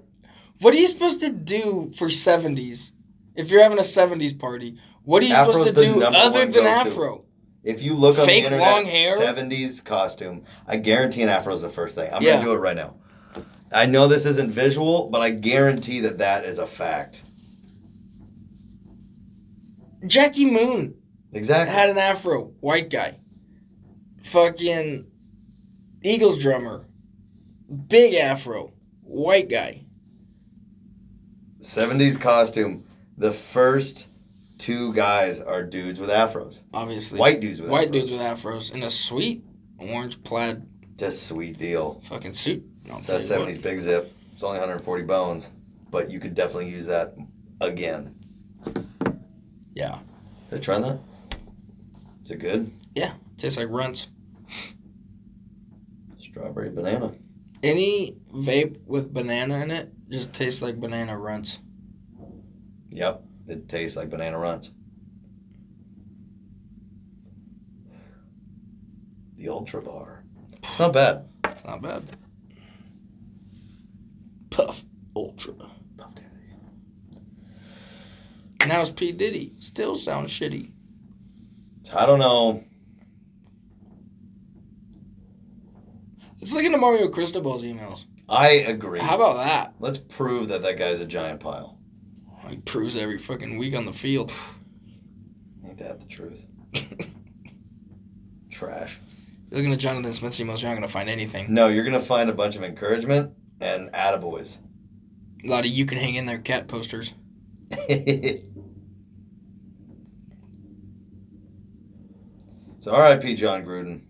what are you supposed to do for 70s? If you're having a 70s party, what are you Afro's supposed to the do number other one than go-to. afro? If you look on Fake the internet, long hair? 70s costume, I guarantee an afro is the first thing. I'm Yeah. gonna do it right now. I know this isn't visual, but I guarantee that that is a fact. Jackie Moon Exactly. had an afro, white guy. Fucking Eagles drummer, big afro, white guy. 70s costume. The first two guys are dudes with afros. Obviously, White dudes with white afros. dudes with afros in a sweet orange plaid Just sweet deal. fucking suit. I'll It's that you what. 70s big zip. It's only 140 bones, but you could definitely use that again. Yeah, Did I try that? Is it good? Yeah. Tastes like runts. Strawberry banana. Any vape with banana in it just tastes like banana runts. Yep. It tastes like banana runs. The Ultra Bar. It's not bad. It's not bad. Puff Ultra. Now it's P Diddy. Still sounds shitty. I don't know. Let's look into Mario Cristobal's emails. I agree. How about that? Let's prove that that guy's a giant pile. He proves every fucking week on the field. Ain't that the truth? Trash. You're Looking at Jonathan Smith's emails, you're not gonna find anything. No, you're gonna find a bunch of encouragement and attaboys. A lot of you can hang in there cat posters. so R.I.P. Jon Gruden.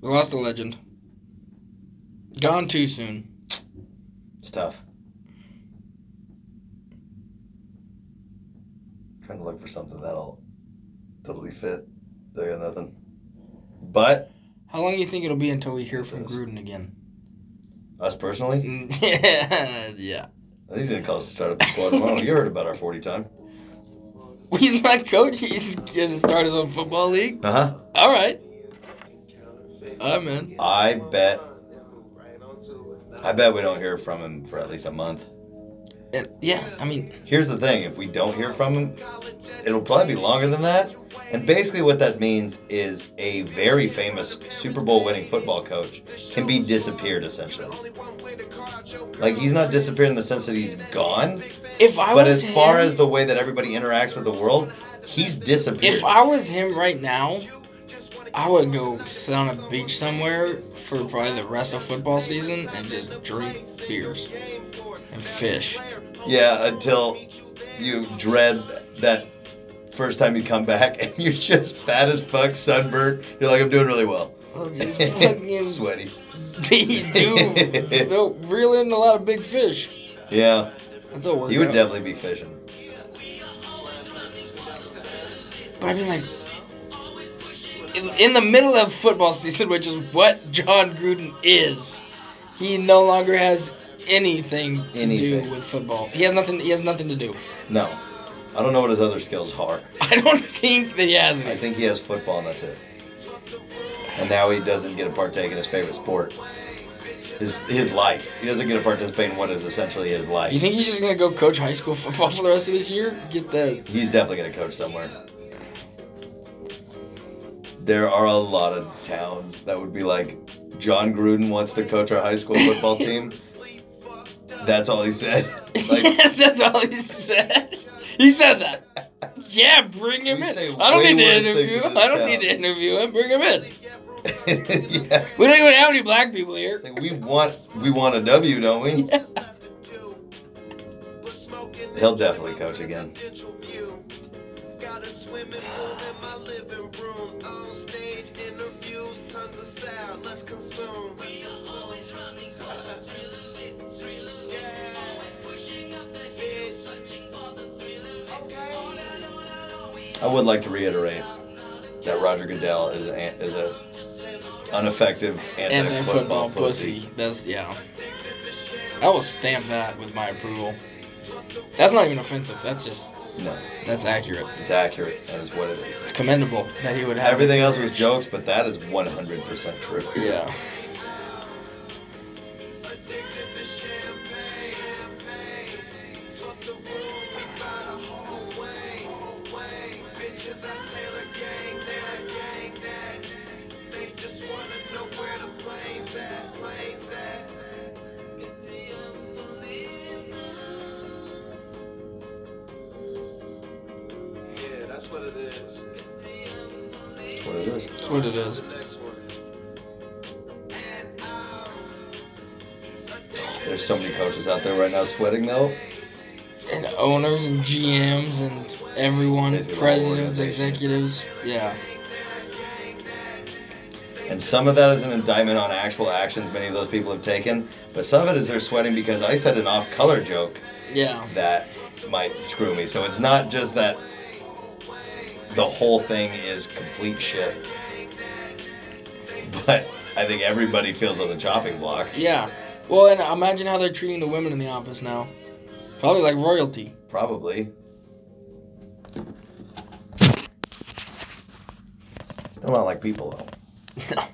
We lost a legend. Gone too soon. It's tough. Trying to look for something that'll totally fit. They got nothing. But How long do you think it'll be until we hear from. Gruden again? us personally, yeah. I think he's gonna call us to start up the squad tomorrow. You heard about our forty time. He's not coach. He's gonna start his own football league. Uh huh. All right. I'm in. I bet. I bet we don't hear from him for at least a month. And yeah, I mean, Here's the thing: if we don't hear from him, it'll probably be longer than that. And basically, what that means is a very famous Super Bowl winning football coach can be disappeared essentially. Like he's not disappeared in the sense that he's gone, if I but as far him, as the way that everybody interacts with the world, he's disappeared. if I was him right now, I would go sit on a beach somewhere for probably the rest of football season and just drink beers and fish. Yeah, until you dread that first time you come back and you're just fat as fuck, sunburned. You're like, I'm doing really well. Well, just fucking Sweaty. dude. Still reeling in a lot of big fish. Yeah, That's he would definitely be fishing. But I mean, like, in, in the middle of football season, which is what Jon Gruden is, he no longer has anything to Anything. do with football. He has nothing. He has nothing to do. No, I don't know what his other skills are. I don't think that he has I think he has football and that's it. And now he doesn't get to partake in his favorite sport. His his life. He doesn't get to participate in what is essentially his life. You think he's just gonna go coach high school football for the rest of this year? Get the He's definitely going to coach somewhere. There are a lot of towns that would be like, Jon Gruden wants to coach our high school football team. That's all he said. Like, That's all he said. He said that. Yeah, bring him We in. say I don't way need to worse interview things him. in I don't need to town. interview him. Bring him in. yeah. We don't even have any black people here. Like, we want we want a W, don't we? He'll definitely coach again. Got a swimming pool in my living room. On stage interviews, tons of sound. Let's consume. We are always running for the thrill of it, thrill I would like to reiterate that Roger Goodell is a, is a ineffective And anti-football football pussy. That's yeah. I will stamp that with my approval. That's not even offensive. That's just No, that's accurate. it's accurate That is what it is. It's commendable that he would have Everything else was jokes, but that is 100% true. Yeah. Yeah, out there right now sweating though. And owners and GMs and everyone, presidents, executives. Yeah. And some of that is an indictment on actual actions many of those people have taken, but some of it is they're sweating because I said an off-color joke Yeah. that might screw me. So it's not just that the whole thing is complete shit. But I think everybody feels on the chopping block. Yeah. Well, and imagine how they're treating the women in the office now. Probably like royalty. Probably. Still not like people though. No.